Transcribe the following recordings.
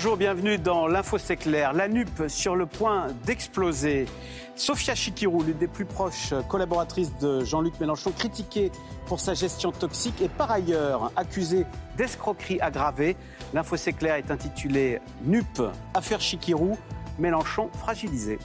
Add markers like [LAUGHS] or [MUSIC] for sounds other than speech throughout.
Bonjour, bienvenue dans l'Info C'est. La NUP sur le point d'exploser. Sophia Chikirou, l'une des plus proches collaboratrices de Jean-Luc Mélenchon, critiquée pour sa gestion toxique et par ailleurs accusée d'escroquerie aggravée. L'Info C'est clair est intitulée NUP, affaire Chikirou, Mélenchon fragilisé.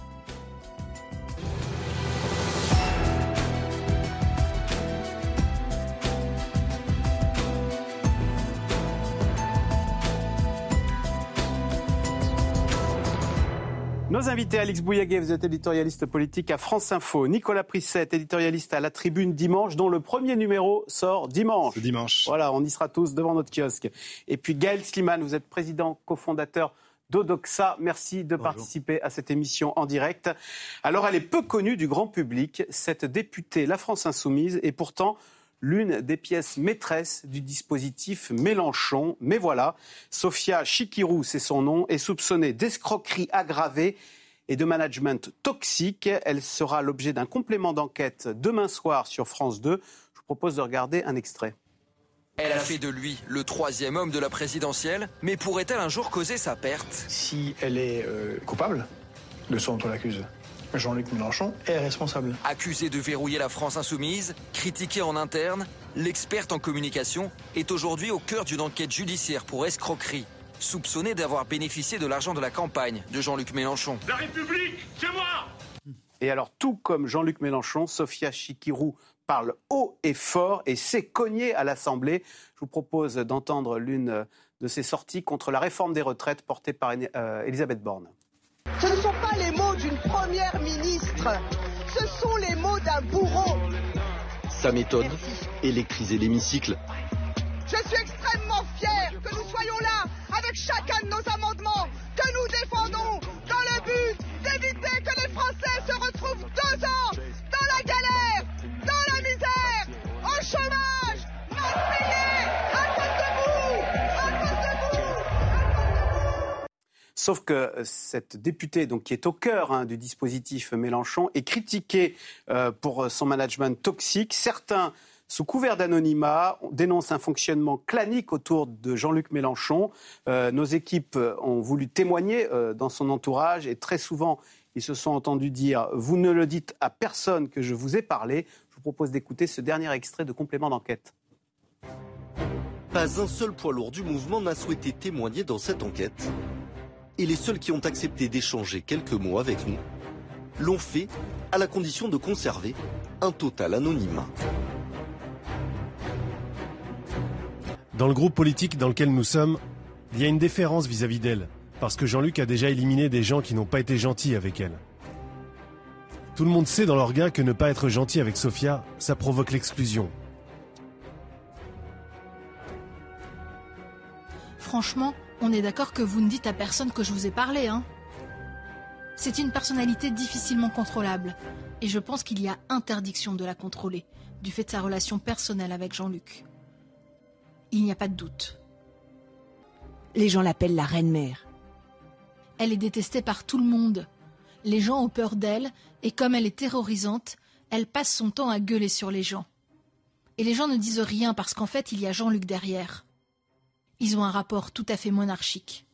Nos invités, Alix Bouillaguet, vous êtes éditorialiste politique à France Info. Nicolas Prisset, éditorialiste à La Tribune dimanche, dont le premier numéro sort dimanche. dimanche. Voilà, on y sera tous devant notre kiosque. Et puis Gaël Sliman, vous êtes président, cofondateur d'Odoxa. Merci de participer à cette émission en direct. Alors, elle est peu connue du grand public, cette députée La France Insoumise, et pourtant l'une des pièces maîtresses du dispositif Mélenchon. Mais voilà, Sophia Chikirou, c'est son nom, est soupçonnée d'escroquerie aggravée et de management toxique. Elle sera l'objet d'un complément d'enquête demain soir sur France 2. Je vous propose de regarder un extrait. Elle a fait de lui le troisième homme de la présidentielle, mais pourrait-elle un jour causer sa perte? Si elle est euh, coupable de ce dont on l'accuse, Jean-Luc Mélenchon est responsable. Accusé de verrouiller la France insoumise, critiqué en interne, l'experte en communication est aujourd'hui au cœur d'une enquête judiciaire pour escroquerie, soupçonnée d'avoir bénéficié de l'argent de la campagne de Jean-Luc Mélenchon. La République, c'est moi Et alors, tout comme Jean-Luc Mélenchon, Sophia Chikirou parle haut et fort et s'est cognée à l'Assemblée. Je vous propose d'entendre l'une de ses sorties contre la réforme des retraites portée par euh, Elisabeth Borne. Ce ne sont pas les mots d'une première ministre, ce sont les mots d'un bourreau. Sa méthode, électriser l'hémicycle. Je suis chacun de nos amendements que nous défendons dans le but d'éviter que les Français se retrouvent deux ans dans la galère, dans la misère, au chômage, mal à cause de vous, à cause de vous. Sauf que cette députée, donc, qui est au cœur hein, du dispositif Mélenchon, est critiquée euh, pour son management toxique. Certains, sous couvert d'anonymat, dénoncent un fonctionnement clanique autour de Jean-Luc Mélenchon. Euh, nos équipes ont voulu témoigner euh, dans son entourage et très souvent, ils se sont entendus dire Vous ne le dites à personne que je vous ai parlé. Je vous propose d'écouter ce dernier extrait de complément d'enquête. Pas un seul poids lourd du mouvement n'a souhaité témoigner dans cette enquête. Et les seuls qui ont accepté d'échanger quelques mots avec nous l'ont fait à la condition de conserver un total anonymat. Dans le groupe politique dans lequel nous sommes, il y a une déférence vis-à-vis d'elle, parce que Jean-Luc a déjà éliminé des gens qui n'ont pas été gentils avec elle. Tout le monde sait dans l'orgueil que ne pas être gentil avec Sophia, ça provoque l'exclusion. Franchement, on est d'accord que vous ne dites à personne que je vous ai parlé, hein C'est une personnalité difficilement contrôlable, et je pense qu'il y a interdiction de la contrôler, du fait de sa relation personnelle avec Jean-Luc. Il n'y a pas de doute. Les gens l'appellent la reine-mère. Elle est détestée par tout le monde. Les gens ont peur d'elle, et comme elle est terrorisante, elle passe son temps à gueuler sur les gens. Et les gens ne disent rien parce qu'en fait, il y a Jean-Luc derrière. Ils ont un rapport tout à fait monarchique.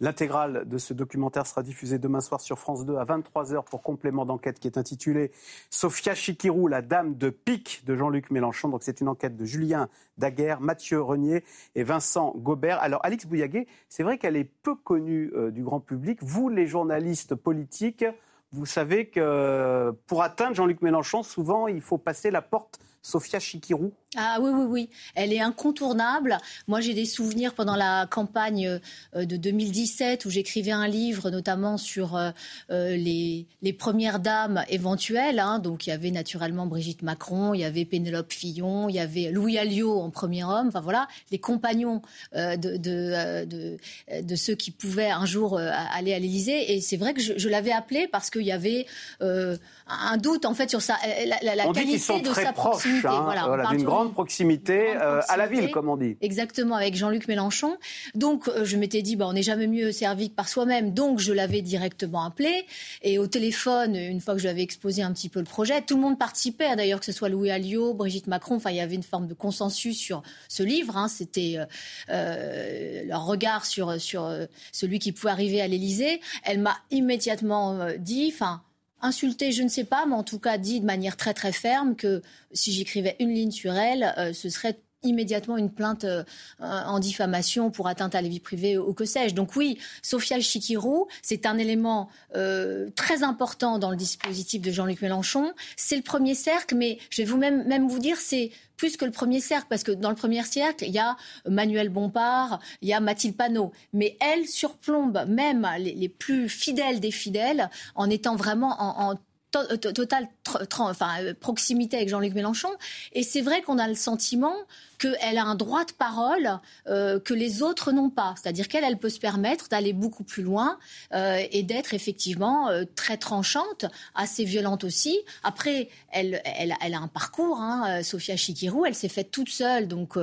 L'intégrale de ce documentaire sera diffusée demain soir sur France 2 à 23h pour complément d'enquête qui est intitulé Sophia Chikirou, la dame de pique de Jean-Luc Mélenchon. Donc c'est une enquête de Julien Daguerre, Mathieu Renier et Vincent Gobert. Alors Alix Bouillaguet, c'est vrai qu'elle est peu connue euh, du grand public. Vous, les journalistes politiques, vous savez que pour atteindre Jean-Luc Mélenchon, souvent il faut passer la porte Sophia Chikirou Ah oui, oui, oui. Elle est incontournable. Moi, j'ai des souvenirs pendant la campagne euh, de 2017 où j'écrivais un livre notamment sur euh, euh, les, les, premières dames éventuelles. Hein. Donc, il y avait naturellement Brigitte Macron, il y avait Pénélope Fillon, il y avait Louis Alliot en premier homme. Enfin, voilà, les compagnons de, de, de, de, ceux qui pouvaient un jour aller à l'Élysée. Et c'est vrai que je, je l'avais appelé parce qu'il y avait un doute, en fait, sur sa, la, la, la qualité de sa proximité proximité, hein, voilà, voilà, d'une grande proximité, grande euh, à la ville, comme on dit. Exactement, avec Jean-Luc Mélenchon. Donc, euh, je m'étais dit, bah, on n'est jamais mieux servi que par soi-même. Donc, je l'avais directement appelé. Et au téléphone, une fois que je lui avais exposé un petit peu le projet, tout le monde participait. hein, D'ailleurs, que ce soit Louis Alliot, Brigitte Macron. Enfin, il y avait une forme de consensus sur ce livre. hein. C'était euh, euh, leur regard sur, sur euh, celui qui pouvait arriver à l'Élysée. Elle m'a immédiatement dit, enfin, insulté, je ne sais pas, mais en tout cas dit de manière très très ferme que si j'écrivais une ligne sur elle, euh, ce serait immédiatement une plainte euh, en diffamation pour atteinte à la vie privée ou que sais-je. Donc oui, Sophia Chikirou, c'est un élément euh, très important dans le dispositif de Jean-Luc Mélenchon. C'est le premier cercle, mais je vais vous même, même vous dire, c'est plus que le premier cercle, parce que dans le premier cercle, il y a Manuel Bompard, il y a Mathilde Panot. Mais elle surplombe même les, plus fidèles des fidèles en étant vraiment en, en to- to- totale euh, proximité avec Jean-Luc Mélenchon. Et c'est vrai qu'on a le sentiment qu'elle a un droit de parole euh, que les autres n'ont pas. C'est-à-dire qu'elle, elle peut se permettre d'aller beaucoup plus loin euh, et d'être effectivement euh, très tranchante, assez violente aussi. Après, elle, elle, elle a un parcours, hein, Sophia Chikirou, elle s'est faite toute seule, donc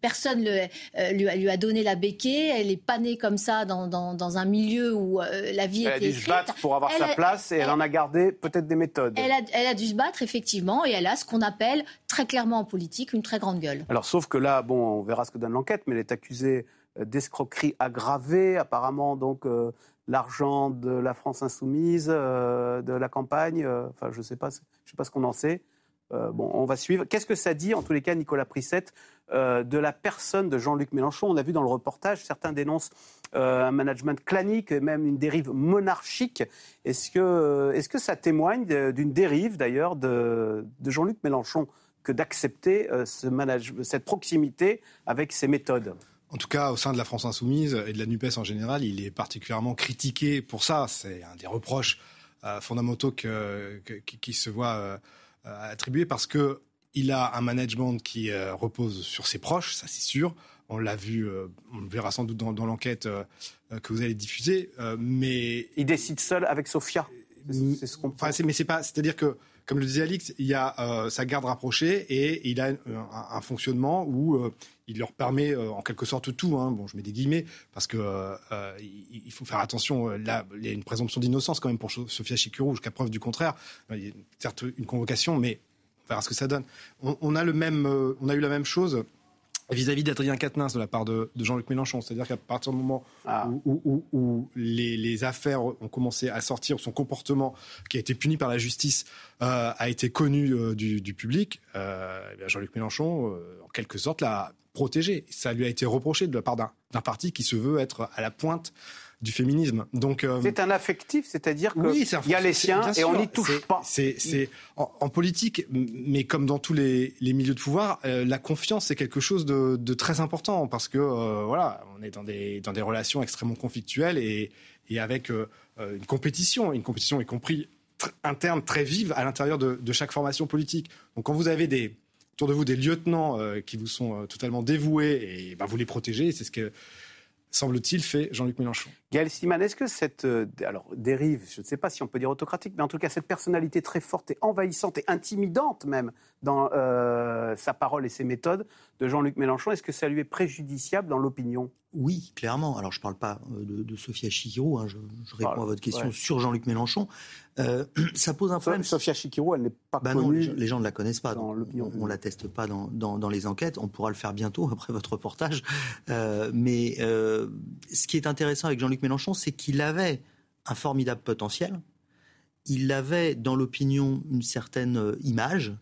personne le- lui, a- lui a donné la béquille. Elle est pas née comme ça dans, dans, dans un milieu où la vie Elle a dû se écrite. battre pour avoir Elle sa place et elle, elle- en a gardé peut-être des méthodes. elle a, elle a dû se battre, effectivement, et elle a ce qu'on appelle très clairement en politique une très grande gueule. Alors, sauf que là, bon, on verra ce que donne l'enquête, mais elle est accusée euh, d'escroquerie aggravée, apparemment, donc euh, l'argent de la France insoumise, euh, de la campagne, enfin, je ne sais pas, je sais pas ce qu'on en sait. Bon, on va suivre. Qu'est-ce que ça dit, en tous les cas, Nicolas Prissette, de la personne de Jean-Luc Mélenchon? On a vu dans le reportage, certains dénoncent un management clanique, et même une dérive monarchique. Est-ce que, est-ce que ça témoigne d'une dérive, d'ailleurs, de Jean-Luc Mélenchon? Que d'accepter euh, ce manage- cette proximité avec ses méthodes En tout cas, au sein de la France insoumise et de la NUPES en général, il est particulièrement critiqué pour ça. C'est un des reproches euh, fondamentaux que- que- qui, se voit euh, attribuer parce que il a un management qui repose sur ses proches, ça c'est sûr. On l'a vu, on le verra sans doute dans, dans l'enquête que vous allez diffuser. mais il décide seul avec Sofia. C'est ce qu'on Enfin, mais c'est pas. C'est-à-dire que, comme le disait Alix, il y a euh, sa garde rapprochée et il a un, un fonctionnement où euh, il leur permet euh, en quelque sorte tout. Hein, bon, je mets des guillemets parce que euh, euh, il faut faire attention. euh, Là, il y a une présomption d'innocence quand même pour So- Sophia Chikirou, jusqu'à preuve du contraire. Euh, Il y a certes une convocation, mais on verra ce que ça donne. On, a le même, euh, on a eu la même chose vis-à-vis d'Adrien Quatennens de la part de, de Jean-Luc Mélenchon. C'est-à-dire qu'à partir du moment Ah. où, où- où- où les, les affaires ont commencé à sortir, son comportement qui a été puni par la justice euh, a été connu euh, du, du public, euh, eh Jean-Luc Mélenchon, en quelque sorte, l'a protégé. Ça lui a été reproché de la part d'un parti qui se veut être à la pointe du féminisme. Donc, euh, C'est un affectif, c'est-à-dire qu'il oui, y a les siens et on n'y touche pas. C'est, en, en politique, mais comme dans tous les, les milieux de pouvoir, euh, la confiance c'est quelque chose de, de très important parce que euh, voilà, on est dans des dans des relations extrêmement conflictuelles et, et avec une compétition, une compétition y compris interne très vive à l'intérieur de, de chaque formation politique. Donc quand vous avez des autour de vous des lieutenants euh, qui vous sont euh, totalement dévoués et ben, vous les protégez, c'est ce que semble-t-il fait Jean-Luc Mélenchon. Gaël Sliman, est-ce que cette euh, alors, dérive, je ne sais pas si on peut dire autocratique, mais en tout cas cette personnalité très forte et envahissante et intimidante même dans euh, sa parole et ses méthodes de Jean-Luc Mélenchon, est-ce que ça lui est préjudiciable dans l'opinion? Oui, clairement. Alors, je ne parle pas euh, de, de Sophia Chikirou, hein, je, je réponds Ah, à votre question ouais. sur Jean-Luc Mélenchon. Euh, [CLEARS THROAT] ça pose un problème. Sophia Chikirou, elle n'est pas Bah non, connue. les, gens- les gens ne la connaissent pas. dans donc l'opinion on ne l'atteste pas dans, dans- dans les enquêtes. On pourra le faire bientôt [LAUGHS] après votre reportage. Euh, mais ce qui est intéressant avec Jean-Luc Mélenchon, c'est qu'il avait un formidable potentiel. Il avait dans l'opinion une certaine euh, image.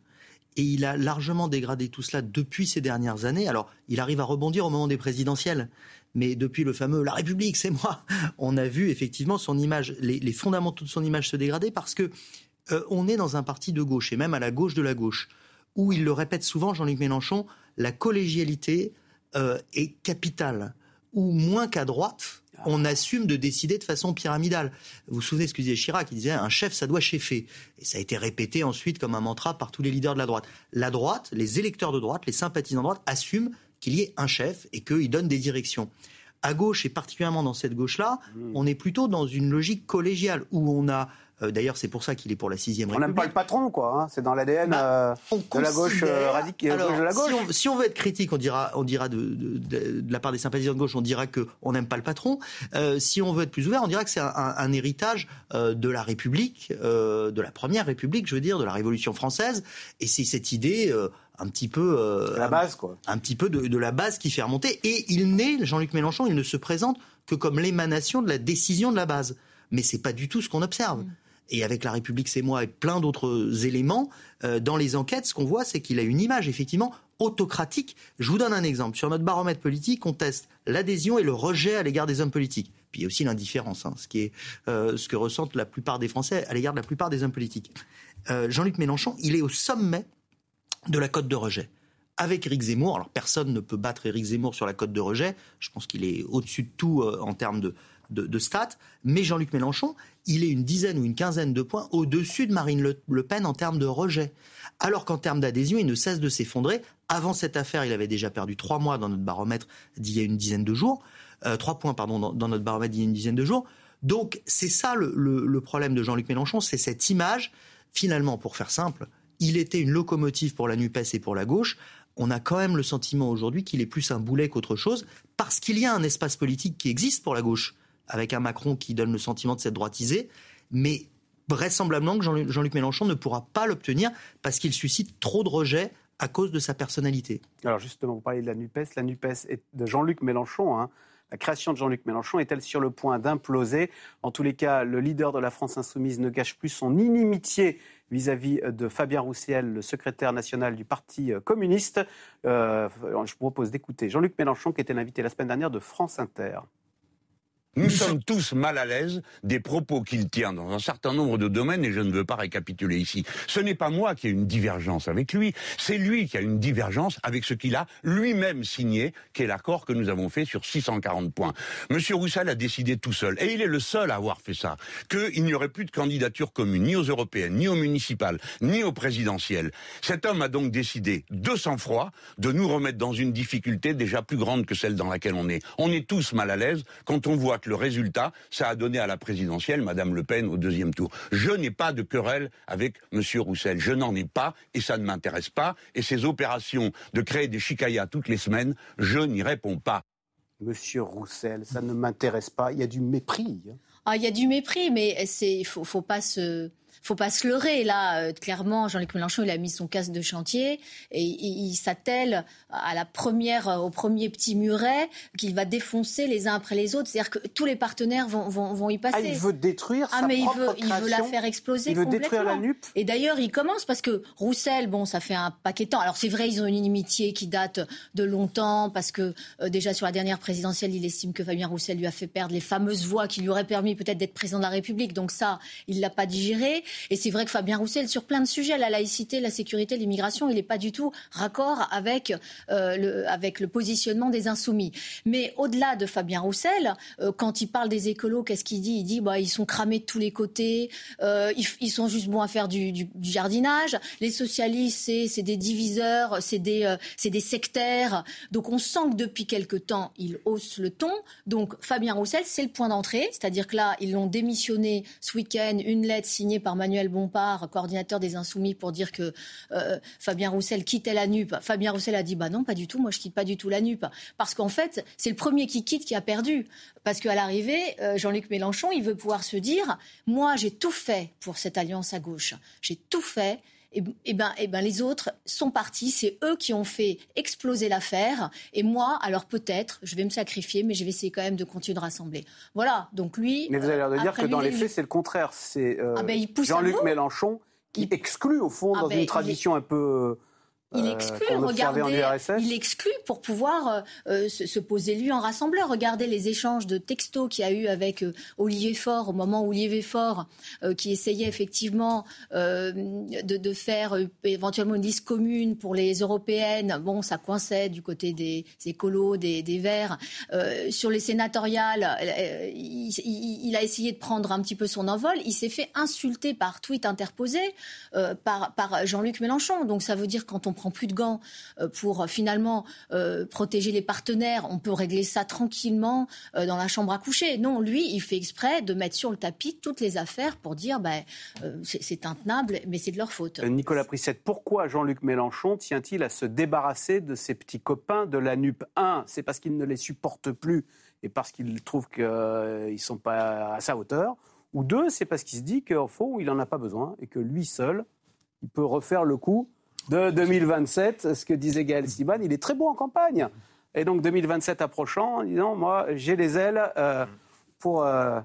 Et il a largement dégradé tout cela depuis ces dernières années. Alors, il arrive à rebondir au moment des présidentielles. Mais depuis le fameux La République, c'est moi, on a vu effectivement son image, les, fondamentaux de son image se dégrader parce que euh, on est dans un parti de gauche, et même à la gauche de la gauche, où il le répète souvent, Jean-Luc Mélenchon, la collégialité euh, est capitale, où moins qu'à droite, on assume de décider de façon pyramidale. Vous vous souvenez ce que disait Chirac, il disait un chef, ça doit chefer. Et ça a été répété ensuite comme un mantra par tous les leaders de la droite. La droite, les électeurs de droite, les sympathisants de droite assument qu'il y ait un chef et qu'il donne des directions. À gauche, et particulièrement dans cette gauche-là, on est plutôt dans une logique collégiale où on a D'ailleurs, c'est pour ça qu'il est pour la sixième On République. n'aime pas le patron, quoi. hein. C'est dans l'ADN Bah, euh, de la gauche euh, radicale, Alors, de la gauche. Si on, si on veut être critique, on dira, on dira de, de- de- de la part des sympathisants de gauche, on dira que on n'aime pas le patron. Euh, si on veut être plus ouvert, on dira que c'est un, un- un héritage euh, de la République, euh, de la première République, je veux dire, de la Révolution française. Et c'est cette idée euh, un petit peu euh, la base, quoi. un petit peu de, de la base qui fait remonter. Et il n'est, Jean-Luc Mélenchon, il ne se présente que comme l'émanation de la décision de la base. Mais c'est pas du tout ce qu'on observe. Et avec La République, c'est moi et plein d'autres éléments, euh, dans les enquêtes, ce qu'on voit, c'est qu'il a une image, effectivement, autocratique. Je vous donne un exemple. Sur notre baromètre politique, on teste l'adhésion et le rejet à l'égard des hommes politiques. Puis il y a aussi l'indifférence, hein, ce, qui est, euh, ce que ressentent la plupart des Français à l'égard de la plupart des hommes politiques. Euh, Jean-Luc Mélenchon, il est au sommet de la cote de rejet. Avec Éric Zemmour, alors personne ne peut battre Éric Zemmour sur la cote de rejet, je pense qu'il est au-dessus de tout euh, en termes de, de, de stats, mais Jean-Luc Mélenchon, il est une dizaine ou une quinzaine de points au-dessus de Marine Le, Pen en termes de rejet. Alors qu'en termes d'adhésion, il ne cesse de s'effondrer. Avant cette affaire, il avait déjà perdu trois mois dans notre baromètre d'il y a une dizaine de jours, euh, trois points pardon dans, notre baromètre d'il y a une dizaine de jours. Donc c'est ça le, le- le problème de Jean-Luc Mélenchon, c'est cette image. Finalement, pour faire simple, il était une locomotive pour la NUPES et pour la gauche. On a quand même le sentiment aujourd'hui qu'il est plus un boulet qu'autre chose, parce qu'il y a un espace politique qui existe pour la gauche, avec un Macron qui donne le sentiment de s'être droitisé, mais vraisemblablement que Jean- Jean-Luc Mélenchon ne pourra pas l'obtenir parce qu'il suscite trop de rejets à cause de sa personnalité. Alors justement, vous parlez de la NUPES. La NUPES est de Jean-Luc Mélenchon. hein. La création de Jean-Luc Mélenchon est-elle sur le point d'imploser? En tous les cas, le leader de la France insoumise ne cache plus son inimitié vis-à-vis de Fabien Roussel, le secrétaire national du Parti communiste. Euh, je vous propose d'écouter Jean-Luc Mélenchon, qui était l'invité la semaine dernière de France Inter. Nous sommes tous mal à l'aise des propos qu'il tient dans un certain nombre de domaines et je ne veux pas récapituler ici. Ce n'est pas moi qui ai une divergence avec lui, c'est lui qui a une divergence avec ce qu'il a lui-même signé, qui est l'accord que nous avons fait sur 640 points. Monsieur Roussel a décidé tout seul, et il est le seul à avoir fait ça, qu'il n'y aurait plus de candidature commune, ni aux européennes, ni aux municipales, ni aux présidentielles. Cet homme a donc décidé, de sang-froid, de nous remettre dans une difficulté déjà plus grande que celle dans laquelle on est. On est tous mal à l'aise quand on voit le résultat, ça a donné à la présidentielle Madame Le Pen au deuxième tour. Je n'ai pas de querelle avec Monsieur Roussel. Je n'en ai pas et ça ne m'intéresse pas. Et ces opérations de créer des chicayas toutes les semaines, je n'y réponds pas. Monsieur Roussel, ça ne m'intéresse pas. Il y a du mépris. hein. Ah, il y a du mépris, mais c'est il faut, faut pas se faut pas se leurrer là. Euh, clairement, Jean-Luc Mélenchon, il a mis son casque de chantier et il, il s'attelle à la première, au premier petit muret qu'il va défoncer les uns après les autres. C'est-à-dire que tous les partenaires vont, vont, vont y passer. Ah, il veut détruire Ah, sa mais il propre veut, il veut la faire exploser Il veut complètement. détruire la NUP. Et d'ailleurs, il commence parce que Roussel, bon, ça fait un paquet de temps. Alors c'est vrai, ils ont une inimitié qui date de longtemps parce que euh, déjà sur la dernière présidentielle, il estime que Fabien Roussel lui a fait perdre les fameuses voix qui lui auraient permis peut-être d'être président de la République. Donc ça, il l'a pas digéré. Et c'est vrai que Fabien Roussel, sur plein de sujets, la laïcité, la sécurité, l'immigration, il n'est pas du tout raccord avec euh, le avec le positionnement des insoumis. Mais au-delà de Fabien Roussel, euh, quand il parle des écolos, qu'est-ce qu'il dit? Il dit bah ils sont cramés de tous les côtés, euh, ils, sont juste bons à faire du, jardinage. Les socialistes, c'est des diviseurs, c'est des euh, des sectaires. Donc on sent que depuis quelque temps, il hausse le ton. Donc Fabien Roussel, c'est le point d'entrée, c'est-à-dire que là, ils l'ont démissionné ce week-end, une lettre signée par Manuel Bompard, coordinateur des Insoumis, pour dire que euh, Fabien Roussel quittait la NUP. Fabien Roussel a dit bah non, pas du tout, moi je quitte pas du tout la NUP, parce qu'en fait, c'est le premier qui quitte qui a perdu, parce qu'à l'arrivée, euh, Jean-Luc Mélenchon, il veut pouvoir se dire moi j'ai tout fait pour cette alliance à gauche, j'ai tout fait. Et, et ben, et ben, les autres sont partis. C'est eux qui ont fait exploser l'affaire. Et moi, alors peut-être, je vais me sacrifier, mais je vais essayer quand même de continuer de rassembler. Voilà. Donc lui. Mais vous avez l'air de euh, dire que lui, dans les faits, c'est le contraire. C'est euh, Ah ben, Jean-Luc. Mélenchon qui exclut, au fond, Ah dans ben, une tradition un peu. Il euh, exclut, qu'on observait regardez, en URSS. il exclut pour pouvoir euh, euh, se, se poser lui en rassembleur. Regardez les échanges de textos qu'il y a eu avec euh, Olivier Faure au moment où Olivier Faure, euh, qui essayait effectivement euh, de, de faire euh, éventuellement une liste commune pour les européennes. Bon, ça coinçait du côté des écolos, des, des Verts. Euh, sur les sénatoriales, euh, il, il- il a essayé de prendre un petit peu son envol. Il s'est fait insulter par tweet interposé euh, par, par Jean-Luc Mélenchon. Donc ça veut dire quand on prend plus de gants euh, pour finalement protéger les partenaires, on peut régler ça tranquillement dans la chambre à coucher. Non, lui, il fait exprès de mettre sur le tapis toutes les affaires pour dire ben, c'est intenable, mais c'est de leur faute. Nicolas Prissette, pourquoi Jean-Luc Mélenchon tient-il à se débarrasser de ses petits copains de la NUP 1 C'est parce qu'il ne les supporte plus et parce qu'il trouve qu'ils ne sont pas à sa hauteur? Ou deux, c'est parce qu'il se dit qu'au fond, il n'en a pas besoin et que lui seul, il peut refaire le coup de 2027. Ce que disait Gaël Siban, il est très bon en campagne. Et donc 2027 approchant, en disant, moi, j'ai les ailes euh, pour, euh,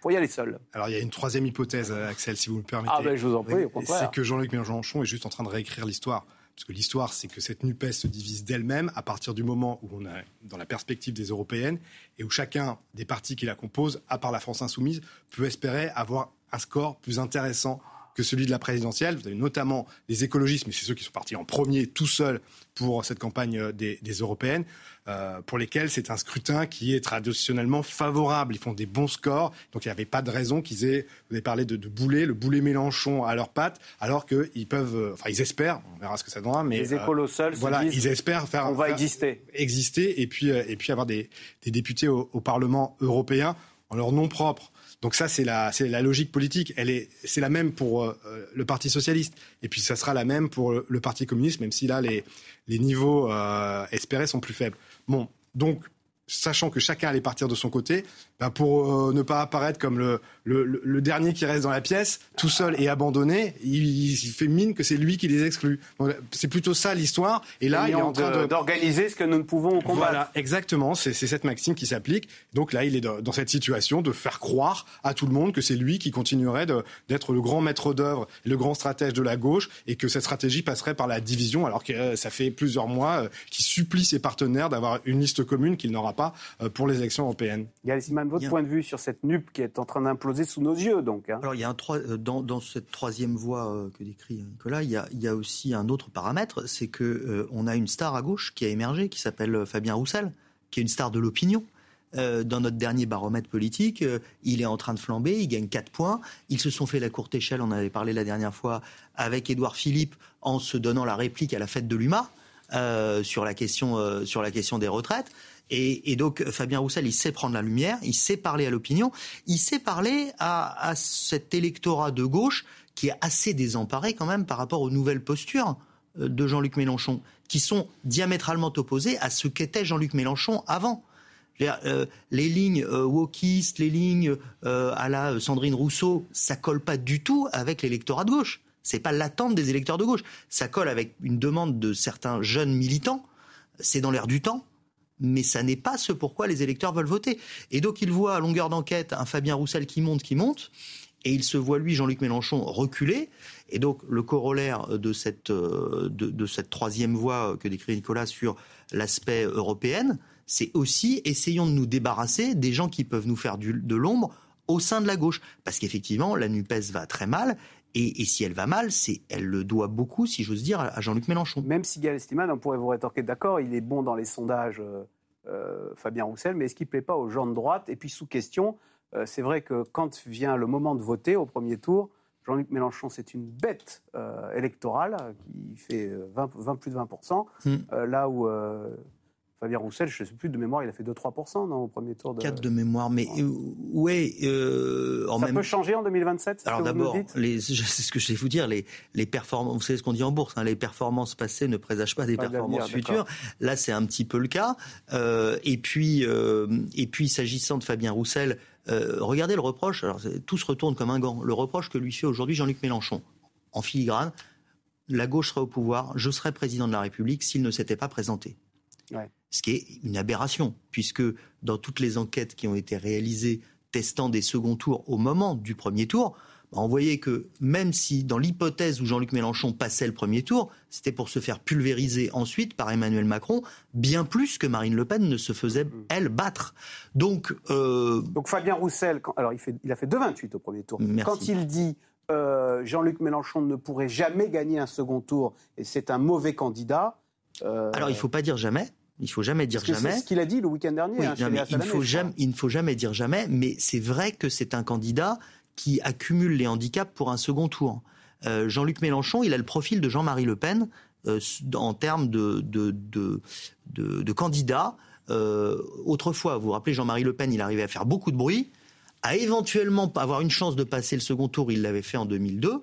pour y aller seul. Alors il y a une troisième hypothèse, Axel, si vous me permettez. Ah ben je vous en prie, au contraire. C'est que Jean-Luc Mélenchon est juste en train de réécrire l'histoire. Parce que l'histoire, c'est que cette NUPES se divise d'elle-même à partir du moment où on est dans la perspective des européennes et où chacun des partis qui la composent, à part la France insoumise, peut espérer avoir un score plus intéressant que celui de la présidentielle. Vous avez notamment les écologistes, mais c'est ceux qui sont partis en premier tout seuls pour cette campagne euh, des, européennes, euh, pour lesquels c'est un scrutin qui est traditionnellement favorable. Ils font des bons scores, donc il n'y avait pas de raison qu'ils aient, vous avez parlé de, de boulet, le boulet Mélenchon à leurs pattes, alors qu'ils peuvent, euh, enfin ils espèrent, on verra ce que ça donnera, mais les écolos seuls, voilà, ils espèrent faire, on va exister, exister, et puis et puis avoir des, des députés au, au Parlement européen en leur nom propre. Donc ça, c'est la, c'est la logique politique. Elle est, c'est la même pour euh, le Parti socialiste, et puis ça sera la même pour le, Parti communiste, même si là les, les niveaux euh, espérés sont plus faibles. Bon, donc sachant que chacun allait partir de son côté, ben pour euh, ne pas apparaître comme le, le, le, dernier qui reste dans la pièce, tout seul et abandonné, il, il fait mine que c'est lui qui les exclut. C'est plutôt ça l'histoire. Et là, il est en train d'organiser ce que nous ne pouvons combattre. Voilà, exactement. C'est cette maxime qui s'applique. Donc là, il est dans cette situation de faire croire à tout le monde que c'est lui qui continuerait d'être le grand maître d'œuvre, le grand stratège de la gauche, et que cette stratégie passerait par la division, alors que euh, ça fait plusieurs mois euh, qu'il supplie ses partenaires d'avoir une liste commune qu'il n'aura pas euh, pour les élections européennes. Gaël votre point de vue sur cette NUP qui est en train d'imploser sous nos yeux, donc. Hein. Alors, il y a un euh, dans, dans, cette troisième voie euh, que décrit Nicolas, il y a, il y a aussi un autre paramètre, c'est que on a une star à gauche qui a émergé, qui s'appelle Fabien Roussel, qui est une star de l'opinion. dans notre dernier baromètre politique, il est en train de flamber, il gagne 4 points. Ils se sont fait la courte échelle, on avait parlé la dernière fois, avec Édouard Philippe en se donnant la réplique à la fête de l'UMA sur, la question, sur la question des retraites. Et, donc Fabien Roussel, il sait prendre la lumière, il sait parler à l'opinion, il sait parler à, cet électorat de gauche qui est assez désemparé quand même par rapport aux nouvelles postures euh, de Jean-Luc Mélenchon, qui sont diamétralement opposées à ce qu'était Jean-Luc Mélenchon avant. Euh, les lignes euh, wokistes, les lignes à la Sandrine Rousseau, ça colle pas du tout avec l'électorat de gauche. C'est pas l'attente des électeurs de gauche. Ça colle avec une demande de certains jeunes militants. C'est dans l'air du temps mais ça n'est pas ce pourquoi les électeurs veulent voter. Et donc il voit à longueur d'enquête un Fabien Roussel qui monte, qui monte, et il se voit lui, Jean-Luc Mélenchon, reculer. Et donc le corollaire de cette, euh, de, cette troisième voie que décrit Nicolas sur l'aspect européen, c'est aussi essayons de nous débarrasser des gens qui peuvent nous faire de l'ombre au sein de la gauche. Parce qu'effectivement, la NUPES va très mal. Et, si elle va mal, c'est elle le doit beaucoup, si j'ose dire, à Jean-Luc Mélenchon. Même si Gaël Estiman, on pourrait vous rétorquer, d'accord, il est bon dans les sondages, euh, euh, Fabien Roussel, mais est-ce qu'il ne plaît pas aux gens de droite? Et puis sous question, euh, c'est vrai que quand vient le moment de voter au premier tour, Jean-Luc Mélenchon, c'est une bête électorale qui fait 20, plus de 20%, hmm. là où Fabien Roussel, je ne sais plus de mémoire, il a fait 2-3% non, au premier tour. De... 4 de mémoire, mais euh, ouais. Euh, Ça peut changer en 2027 Alors d'abord, c'est [LAUGHS] ce que je vais vous dire, les, les performances, vous savez ce qu'on dit en bourse, hein, les performances passées ne présagent pas des performances futures. Là, c'est un petit peu le cas. Euh, et puis, euh, et puis s'agissant de Fabien Roussel, euh, regardez le reproche, alors tout se retourne comme un gant, le reproche que lui fait aujourd'hui Jean-Luc Mélenchon, en filigrane, la gauche serait au pouvoir, je serais président de la République s'il ne s'était pas présenté. Ouais ce qui est une aberration, puisque dans toutes les enquêtes qui ont été réalisées testant des seconds tours au moment du premier tour, bah, on voyait que même si dans l'hypothèse où Jean-Luc Mélenchon passait le premier tour, c'était pour se faire pulvériser ensuite par Emmanuel Macron, bien plus que Marine Le Pen ne se faisait, mm. elle, battre. Donc, euh... Donc Fabien Roussel, alors il, fait, il a fait 2,28 au premier tour. Quand il dit euh, Jean-Luc Mélenchon ne pourrait jamais gagner un second tour et c'est un mauvais candidat. Euh, alors il ne faut pas dire jamais. Il faut jamais dire jamais. C'est ce qu'il a dit le week-end dernier. Hein, il, ne faut jamais, il ne faut jamais dire jamais, mais c'est vrai que c'est un candidat qui accumule les handicaps pour un second tour. Euh, Jean-Luc Mélenchon, il a le profil de Jean-Marie Le Pen en termes de, de, de, de candidats. autrefois, vous vous rappelez, Jean-Marie Le Pen, il arrivait à faire beaucoup de bruit, à éventuellement avoir une chance de passer le second tour, il l'avait fait en 2002.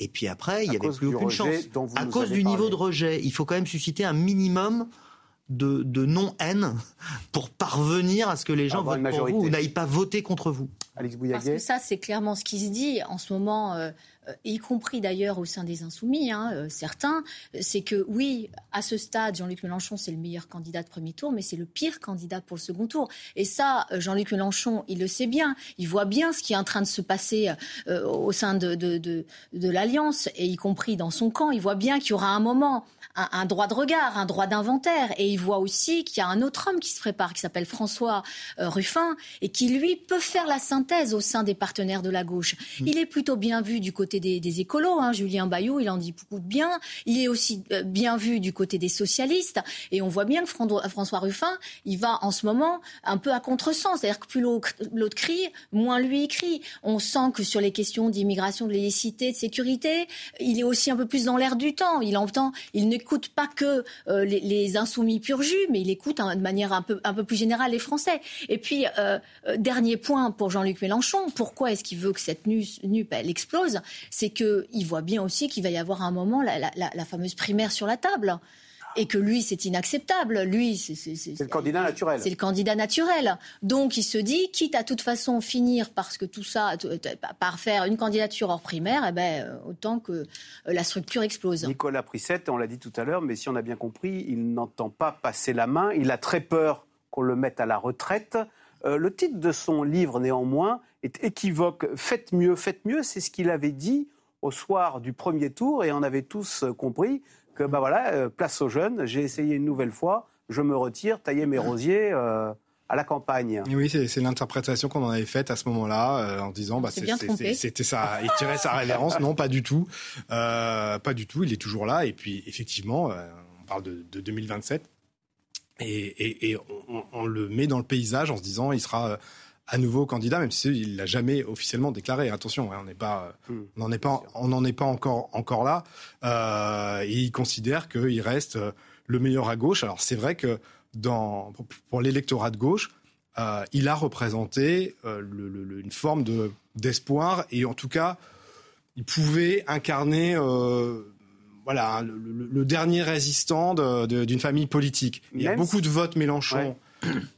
Et puis après, il n'y avait plus aucune chance. À cause du niveau de rejet, il faut quand même susciter un minimum de, de non-haine pour parvenir à ce que les gens votent pour vous ou n'aillent pas voter contre vous. Parce que ça, c'est clairement ce qui se dit en ce moment. Euh, y compris d'ailleurs au sein des Insoumis, hein, euh, certains, c'est que oui, à ce stade, Jean-Luc Mélenchon, c'est le meilleur candidat de premier tour, mais c'est le pire candidat pour le second tour. Et ça, Jean-Luc Mélenchon, il le sait bien. Il voit bien ce qui est en train de se passer au sein de, de, de, de l'Alliance, et y compris dans son camp. Il voit bien qu'il y aura un moment un, droit de regard, un droit d'inventaire. Et il voit aussi qu'il y a un autre homme qui se prépare, qui s'appelle François euh, Ruffin, et qui, lui, peut faire la synthèse au sein des partenaires de la gauche. Mm. Il est plutôt bien vu du côté des, écolos. Hein. Julien Bayou, il en dit beaucoup de bien. Il est aussi euh, bien vu du côté des socialistes. Et on voit bien que François Ruffin, il va en ce moment un peu à contresens. C'est-à-dire que plus l'autre crie, moins lui crie. On sent que sur les questions d'immigration, de laïcité, de sécurité, il est aussi un peu plus dans l'air du temps. Il entend, il n'écoute pas que euh, les, insoumis pur jus, mais il écoute hein, de manière un peu, un peu plus générale les Français. Et puis, euh, dernier point pour Jean-Luc Mélenchon, pourquoi est-ce qu'il veut que cette NUP, elle explose? C'est qu'il voit bien aussi qu'il va y avoir un moment la fameuse primaire sur la table et que lui, c'est inacceptable. Lui, c'est le candidat naturel. C'est le candidat naturel. Donc, il se dit, quitte à toute façon finir parce que tout ça, par faire une candidature hors primaire, eh ben, autant que la structure explose. Nicolas Prissette, on l'a dit tout à l'heure, mais si on a bien compris, il n'entend pas passer la main. Il a très peur qu'on le mette à la retraite. Euh, le titre de son livre, néanmoins, est équivoque. Faites mieux, faites mieux, c'est ce qu'il avait dit au soir du premier tour, et on avait tous compris que bah voilà, euh, place aux jeunes, j'ai essayé une nouvelle fois, je me retire, tailler mes rosiers. Euh, à la campagne. Oui, c'est l'interprétation qu'on en avait faite à ce moment-là, euh, en disant bah, c'était ça, il tirait sa révérence. Non, pas du tout, pas du tout. Il est toujours là. Et puis effectivement, on parle de, 2027, et, et, on, on, le met dans le paysage en se disant il sera à nouveau candidat, même s'il l'a jamais officiellement déclaré. Attention, on n'est pas, on n'en est pas, on n'en est pas encore encore là. Euh, il considère qu'il reste euh, le meilleur à gauche. Alors c'est vrai que dans pour l'électorat de gauche, euh, il a représenté une forme de d'espoir et en tout cas, il pouvait incarner voilà, le, dernier résistant d'une famille politique. Il y a beaucoup de votes Mélenchon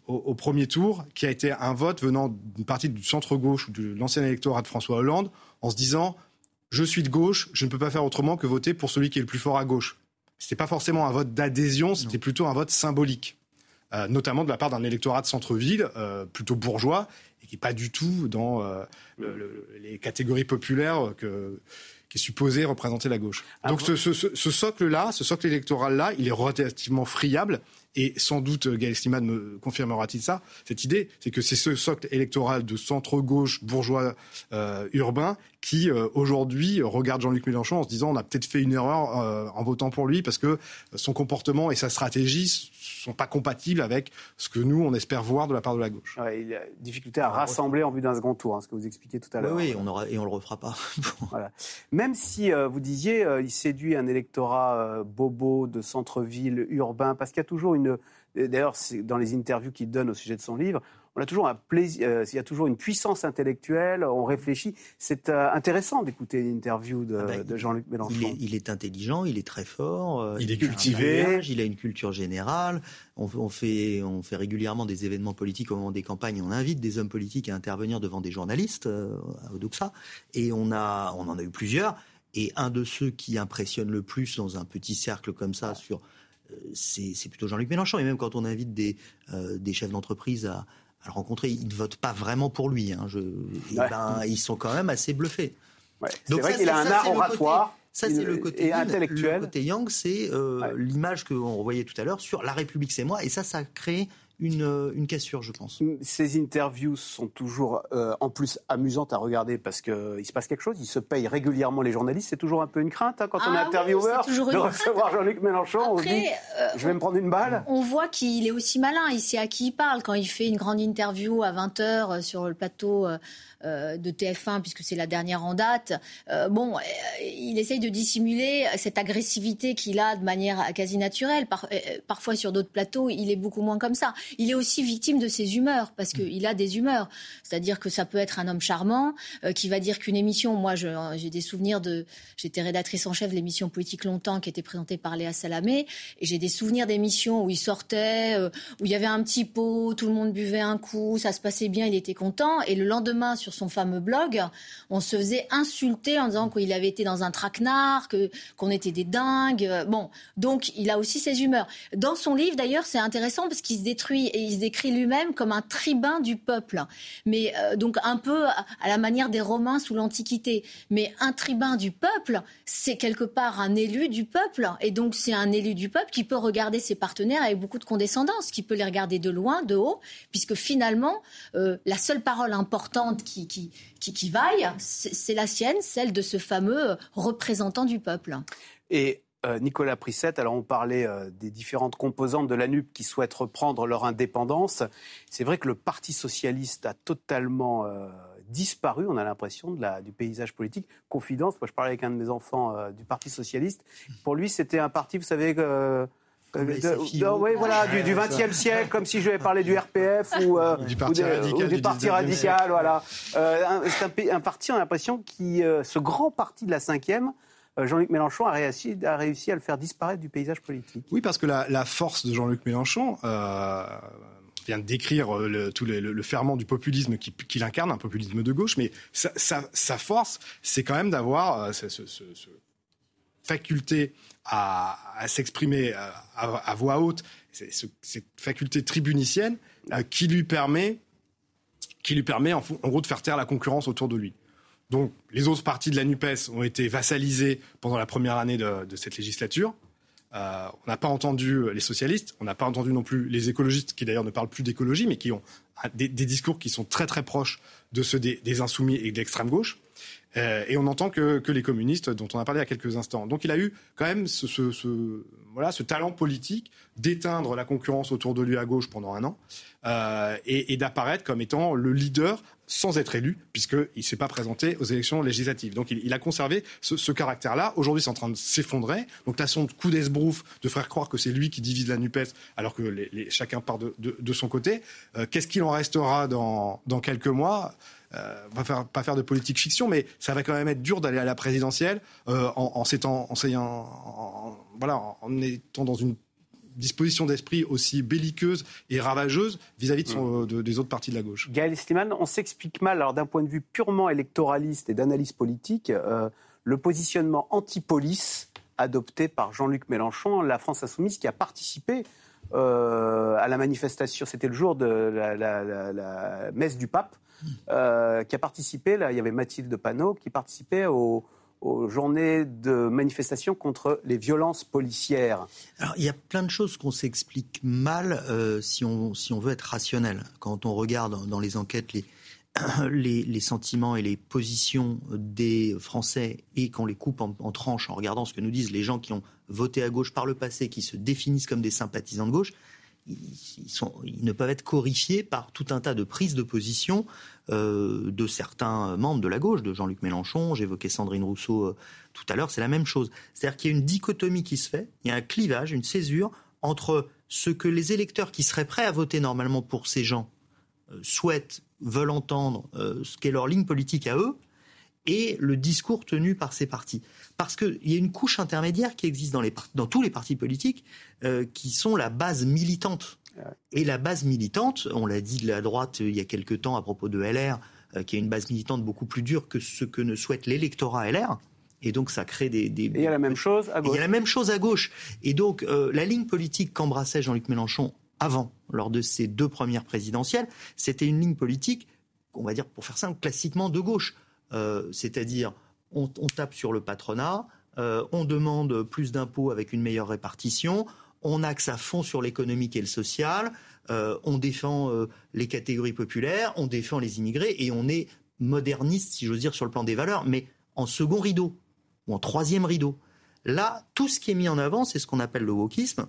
au, premier tour, qui a été un vote venant d'une partie du centre-gauche ou de l'ancien électorat de François Hollande, en se disant je suis de gauche, je ne peux pas faire autrement que voter pour celui qui est le plus fort à gauche. Ce n'était pas forcément un vote d'adhésion, c'était plutôt un vote symbolique, euh, notamment de la part d'un électorat de centre-ville, euh, plutôt bourgeois, et qui n'est pas du tout dans euh, les catégories populaires que, qui est supposé représenter la gauche. Ah Donc ce, ce socle-là, ce socle électoral-là, il est relativement friable et sans doute Gaël Slimane me confirmera-t-il ça, cette idée, c'est que c'est ce socle électoral de centre-gauche bourgeois euh, urbain qui euh, aujourd'hui regarde Jean-Luc Mélenchon en se disant on a peut-être fait une erreur euh, en votant pour lui parce que son comportement et sa stratégie sont pas compatibles avec ce que nous on espère voir de la part de la gauche. il a difficulté à rassembler en vue d'un second tour, hein, ce que vous expliquez tout à l'heure. Oui, on aura, et on le refera pas. [LAUGHS] voilà. Même si vous disiez il séduit un électorat bobo de centre-ville urbain, parce qu'il y a toujours une D'ailleurs, dans les interviews qu'il donne au sujet de son livre, on a toujours un plaisir, euh, il y a toujours une puissance intellectuelle, on réfléchit. C'est euh, intéressant d'écouter l'interview de, ah ben, Jean-Luc Mélenchon. Il est, intelligent, il est très fort. Euh, il, est cultivé. il a une culture générale. On, fait, on fait régulièrement des événements politiques au moment des campagnes. On invite des hommes politiques à intervenir devant des journalistes à Odoxa. Et on, a, on en a eu plusieurs. Et un de ceux qui impressionne le plus dans un petit cercle comme ça sur c'est plutôt Jean-Luc Mélenchon. Et même quand on invite des, euh, des chefs d'entreprise à, rencontrer, ils ne votent pas vraiment pour lui. Hein. ben, ils sont quand même assez bluffés. C'est vrai qu'il a un art oratoire. Ça, c'est le côté intellectuel. Le côté Yang, c'est euh, l'image qu'on voyait tout à l'heure sur La République, c'est moi. Et ça, ça a créé une, euh, une cassure, je pense. Ces interviews sont toujours euh, en plus amusantes à regarder parce qu'il se passe quelque chose. Il se paye régulièrement les journalistes. C'est toujours un peu une crainte hein, quand on est Ah oui, intervieweur toujours de recevoir Jean-Luc Mélenchon. on se dit, euh, je vais me prendre une balle. On voit qu'il est aussi malin, il sait à qui il parle. Quand il fait une grande interview à 20h sur le plateau euh, euh, de TF1, puisque c'est la dernière en date, euh, bon, euh, il essaye de dissimuler cette agressivité qu'il a de manière quasi naturelle. Par- euh, parfois sur d'autres plateaux, il est beaucoup moins comme ça. Il est aussi victime de ses humeurs, parce qu'il a des humeurs. C'est-à-dire que ça peut être un homme charmant euh, qui va dire qu'une émission, moi j'ai des souvenirs de... J'étais rédactrice en chef de l'émission Politique longtemps qui était présentée par Léa Salamé, et j'ai des souvenirs d'émissions où il sortait, euh, où il y avait un petit pot, tout le monde buvait un coup, ça se passait bien, il était content, et le lendemain sur son fameux blog, on se faisait insulter en disant qu'il avait été dans un traquenard, que qu'on était des dingues. Bon, donc il a aussi ses humeurs. Dans son livre d'ailleurs, c'est intéressant parce qu'il se détruit et il se décrit lui-même comme un tribun du peuple. Mais euh, donc un peu à à la manière des Romains sous l'Antiquité. Mais un tribun du peuple, c'est quelque part un élu du peuple. Et donc c'est un élu du peuple qui peut regarder ses partenaires avec beaucoup de condescendance, qui peut les regarder de loin, de haut, puisque finalement, euh, la seule parole importante qui, qui, qui, vaille, c'est la sienne, celle de ce fameux euh, représentant du peuple. Et euh, Nicolas Prissette, alors on parlait euh, des différentes composantes de la NUP qui souhaitent reprendre leur indépendance. C'est vrai que le Parti socialiste a totalement disparu, on a l'impression, du paysage politique. Confidence, moi je parlais avec un de mes enfants du Parti socialiste. Pour lui, c'était un parti, vous savez, euh, Oui, voilà, du. 20e siècle, comme si je vais parler du RPF ou, euh, Du Parti ou de- radical ou du du Parti 19e radical, voilà. Euh, c'est un, pa- un parti, on a l'impression, qui, euh, ce grand parti de la 5e, euh, Jean-Luc Mélenchon a réussi, a réussi à le faire disparaître du paysage politique. Oui, parce que la, la force de Jean-Luc Mélenchon euh, vient de décrire euh, le, tout le, le- le ferment du populisme qui- qu'il incarne, un populisme de gauche, mais sa, sa- sa force, c'est quand même d'avoir euh, ce, ce- ce- ce faculté à, s'exprimer euh, à, voix haute, cette faculté tribunicienne euh, qui lui permet, qui lui permet en, gros de faire taire la concurrence autour de lui. Donc, les autres partis de la NUPES ont été vassalisés pendant la première année de cette législature. Euh, on n'a pas entendu les socialistes, on n'a pas entendu non plus les écologistes, qui d'ailleurs ne parlent plus d'écologie, mais qui ont des, discours qui sont très très proches de ceux des, insoumis et de l'extrême gauche. Euh, et on n'entend que, les communistes, dont on a parlé il y a quelques instants. Donc il a eu quand même ce, talent politique d'éteindre la concurrence autour de lui à gauche pendant un an euh, et d'apparaître comme étant le leader sans être élu, puisqu'il ne s'est pas présenté aux élections législatives. Donc il, a conservé ce, caractère-là. Aujourd'hui, c'est en train de s'effondrer. Donc la sonde coup d'esbrouf de faire croire que c'est lui qui divise la NUPES, alors que chacun part de, son côté. Euh, Qu'est-ce qu'il en restera dans, quelques mois? Euh, pas faire, pas faire de politique fiction, mais ça va quand même être dur d'aller à la présidentielle euh, en, en, en étant dans une disposition d'esprit aussi belliqueuse et ravageuse vis-à-vis de son- de- des autres partis de la gauche. Gaël Sliman, on s'explique mal, alors d'un point de vue purement électoraliste et d'analyse politique, euh, le positionnement anti-police adopté par Jean-Luc Mélenchon, la France Insoumise, qui a participé euh, à la manifestation, c'était le jour de la, la- la- la messe du pape, euh, qui a participé, là, il y avait Mathilde Panot, qui participait au- aux journées de manifestation contre les violences policières. Alors, il y a plein de choses qu'on s'explique mal euh, si, on, si on veut être rationnel. Quand on regarde dans les enquêtes [COUGHS] les, les, sentiments et les positions des Français et qu'on les coupe en, en tranches en regardant ce que nous disent les gens qui ont voté à gauche par le passé, qui se définissent comme des sympathisants de gauche, ils, ne peuvent être corrifiés par tout un tas de prises de position euh, de certains membres de la gauche, de Jean-Luc Mélenchon, j'évoquais Sandrine Rousseau euh, tout à l'heure, c'est la même chose. C'est-à-dire qu'il y a une dichotomie qui se fait, il y a un clivage, une césure entre ce que les électeurs qui seraient prêts à voter normalement pour ces gens euh, souhaitent, veulent entendre, ce qu'est leur ligne politique à eux, et le discours tenu par ces partis. Parce qu'il y a une couche intermédiaire qui existe dans, les, par- dans tous les partis politiques, euh, qui sont la base militante. Et la base militante, on l'a dit de la droite euh, il y a quelque temps à propos de LR, euh, qui a une base militante beaucoup plus dure que ce que ne souhaite l'électorat LR. Et donc ça crée des... des... Et il y a la même chose à Et gauche. Il y a la même chose à gauche. Et donc, euh, la ligne politique qu'embrassait Jean-Luc Mélenchon avant, lors de ses deux premières présidentielles, c'était une ligne politique, on va dire, pour faire simple, classiquement de gauche. Euh, C'est-à-dire, on, tape sur le patronat, euh, on demande plus d'impôts avec une meilleure répartition, on axe à fond sur l'économique et le social, on défend les catégories populaires, on défend les immigrés et on est moderniste, si j'ose dire, sur le plan des valeurs, mais en second rideau ou en troisième rideau. Là, tout ce qui est mis en avant, c'est ce qu'on appelle le wokisme.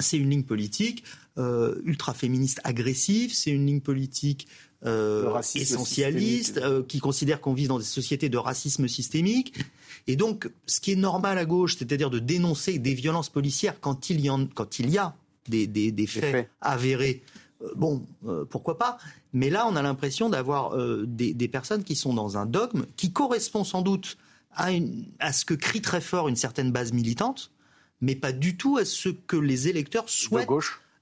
C'est une ligne politique euh, ultra féministe agressive, c'est une ligne politique euh, essentialiste euh, qui considère qu'on vit dans des sociétés de racisme systémique. Et donc, ce qui est normal à gauche, c'est-à-dire de dénoncer des violences policières quand il y, quand il y a des, faits, avérés, bon, pourquoi pas. Mais là, on a l'impression d'avoir des, des, personnes qui sont dans un dogme qui correspond sans doute à, ce que crie très fort une certaine base militante, mais pas du tout à ce que les électeurs souhaitent.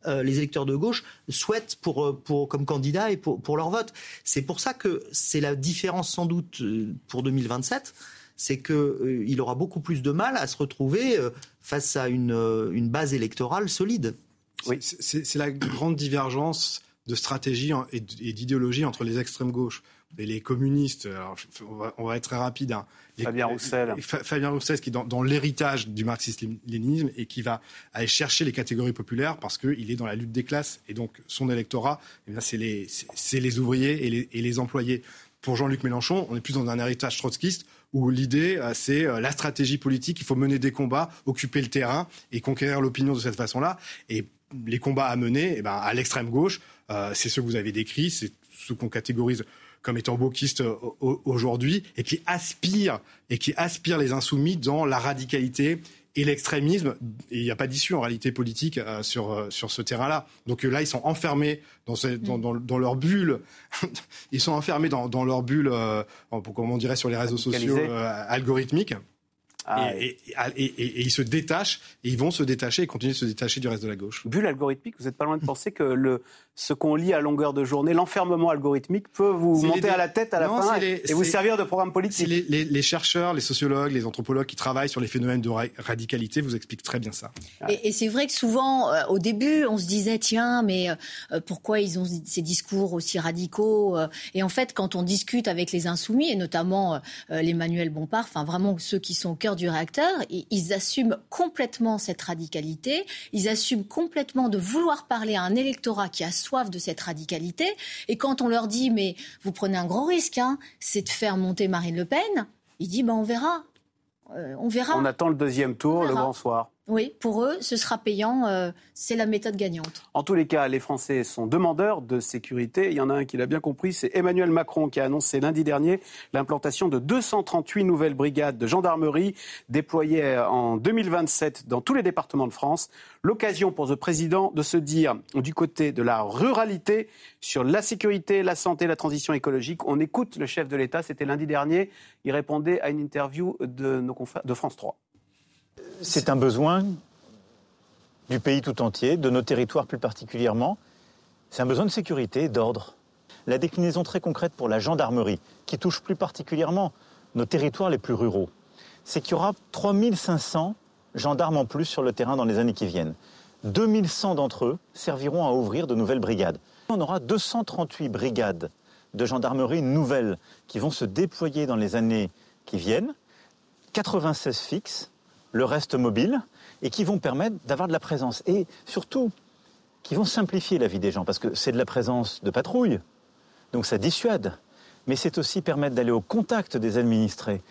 Euh, les électeurs de gauche souhaitent pour, euh, pour, comme candidat et pour, pour leur vote. C'est pour ça que c'est la différence sans doute euh, pour 2027, c'est qu'il aura beaucoup plus de mal à se retrouver face à une, une base électorale solide. Oui. C'est la grande divergence de stratégie et d'idéologie entre les extrêmes gauches et les communistes. on, va, être très rapide. Hein. Fabien Roussel. Fabien Roussel, qui est dans, l'héritage du marxisme-léninisme et qui va aller chercher les catégories populaires parce qu'il est dans la lutte des classes. Et donc, son électorat, eh c'est les, les, ouvriers et les, et les employés. Pour Jean-Luc Mélenchon, on est plus dans un héritage trotskiste où l'idée, euh, c'est euh, la stratégie politique. Il faut mener des combats, occuper le terrain et conquérir l'opinion de cette façon-là. Et les combats à mener, eh ben, à l'extrême gauche, euh, c'est ce que vous avez décrit, c'est ce qu'on catégorise comme étant wokiste euh, aujourd'hui et qui aspire et qui aspire les insoumis dans la radicalité et l'extrémisme. Et il n'y a pas d'issue en réalité politique euh, sur, euh, sur ce terrain-là. Donc là, ils sont enfermés dans, dans, dans, leur bulle. [LAUGHS] ils sont enfermés dans, dans leur bulle, comme on dirait sur les réseaux sociaux, algorithmiques. Ah, et, ils se détachent, et ils vont se détacher et continuer de se détacher du reste de la gauche. Bulle algorithmique, vous n'êtes pas loin de penser que le, ce qu'on lit à longueur de journée, l'enfermement algorithmique peut vous monter à la tête à la fin et vous servir de programme politique. Les, les, chercheurs, les sociologues, les anthropologues qui travaillent sur les phénomènes de radicalité vous expliquent très bien ça. Et, c'est vrai que souvent, euh, au début, on se disait, tiens, mais euh, pourquoi ils ont ces discours aussi radicaux euh, Et en fait, quand on discute avec les insoumis, et notamment l'Emmanuel Bompard, enfin vraiment ceux qui sont au cœur du réacteur, ils assument complètement cette radicalité, ils assument complètement de vouloir parler à un électorat qui a soif de cette radicalité. Et quand on leur dit, mais vous prenez un gros risque, hein, c'est de faire monter Marine Le Pen, il dit, ben on verra. Euh, on verra. On attend le deuxième tour, le grand soir. Oui, pour eux, ce sera payant. Euh, c'est la méthode gagnante. En tous les cas, les Français sont demandeurs de sécurité. Il y en a un qui l'a bien compris, c'est Emmanuel Macron qui a annoncé lundi dernier l'implantation de 238 nouvelles brigades de gendarmerie déployées en 2027 dans tous les départements de France. L'occasion pour le président de se dire du côté de la ruralité sur la sécurité, la santé, la transition écologique. On écoute le chef de l'État. C'était lundi dernier. Il répondait à une interview de, nos confrères de France 3 c'est un besoin du pays tout entier, de nos territoires plus particulièrement. C'est un besoin de sécurité, d'ordre. La déclinaison très concrète pour la gendarmerie, qui touche plus particulièrement nos territoires les plus ruraux, c'est qu'il y aura 3500 gendarmes en plus sur le terrain dans les années qui viennent. 2100 d'entre eux serviront à ouvrir de nouvelles brigades. On aura 238 brigades de gendarmerie nouvelles qui vont se déployer dans les années qui viennent, 96 fixes le reste mobile, et qui vont permettre d'avoir de la présence. Et surtout, qui vont simplifier la vie des gens, parce que c'est de la présence de patrouille, donc ça dissuade, mais c'est aussi permettre d'aller au contact des administrés.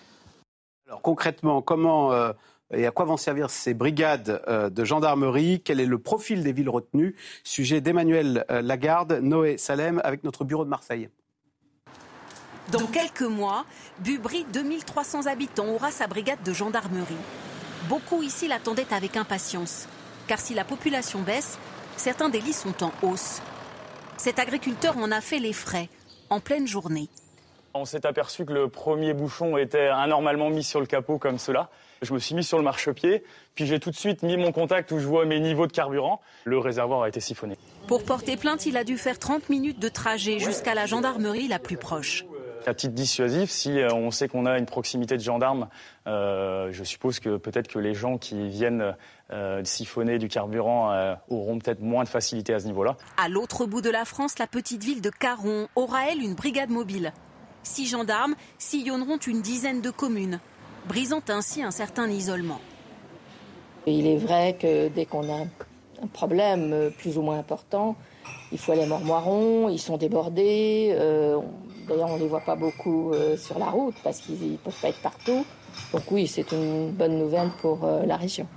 Alors concrètement, comment euh, et à quoi vont servir ces brigades euh, de gendarmerie? Quel est le profil des villes retenues? Sujet d'Emmanuel euh, Lagarde, Noé Salem, avec notre bureau de Marseille. Dans quelques mois, Bubry, 2300 habitants, aura sa brigade de gendarmerie. Beaucoup ici l'attendaient avec impatience, car si la population baisse, certains délits sont en hausse. Cet agriculteur en a fait les frais, en pleine journée. On s'est aperçu que le premier bouchon était anormalement mis sur le capot comme cela. Je me suis mis sur le marchepied, puis j'ai tout de suite mis mon contact où je vois mes niveaux de carburant. Le réservoir a été siphonné. Pour porter plainte, il a dû faire 30 minutes de trajet jusqu'à la gendarmerie la plus proche. À titre dissuasif, si euh, on sait qu'on a une proximité de gendarmes, euh, je suppose que peut-être que les gens qui viennent euh, siphonner du carburant auront peut-être moins de facilité à ce niveau-là. À l'autre bout de la France, la petite ville de Caron aura, elle, une brigade mobile. Six gendarmes sillonneront une dizaine de communes, brisant ainsi un certain isolement. Il est vrai que dès qu'on a un problème plus ou moins important, il faut aller à Mormoiron, ils sont débordés. D'ailleurs, on ne les voit pas beaucoup sur la route parce qu'ils ne peuvent pas être partout. Donc oui, c'est une bonne nouvelle pour la région.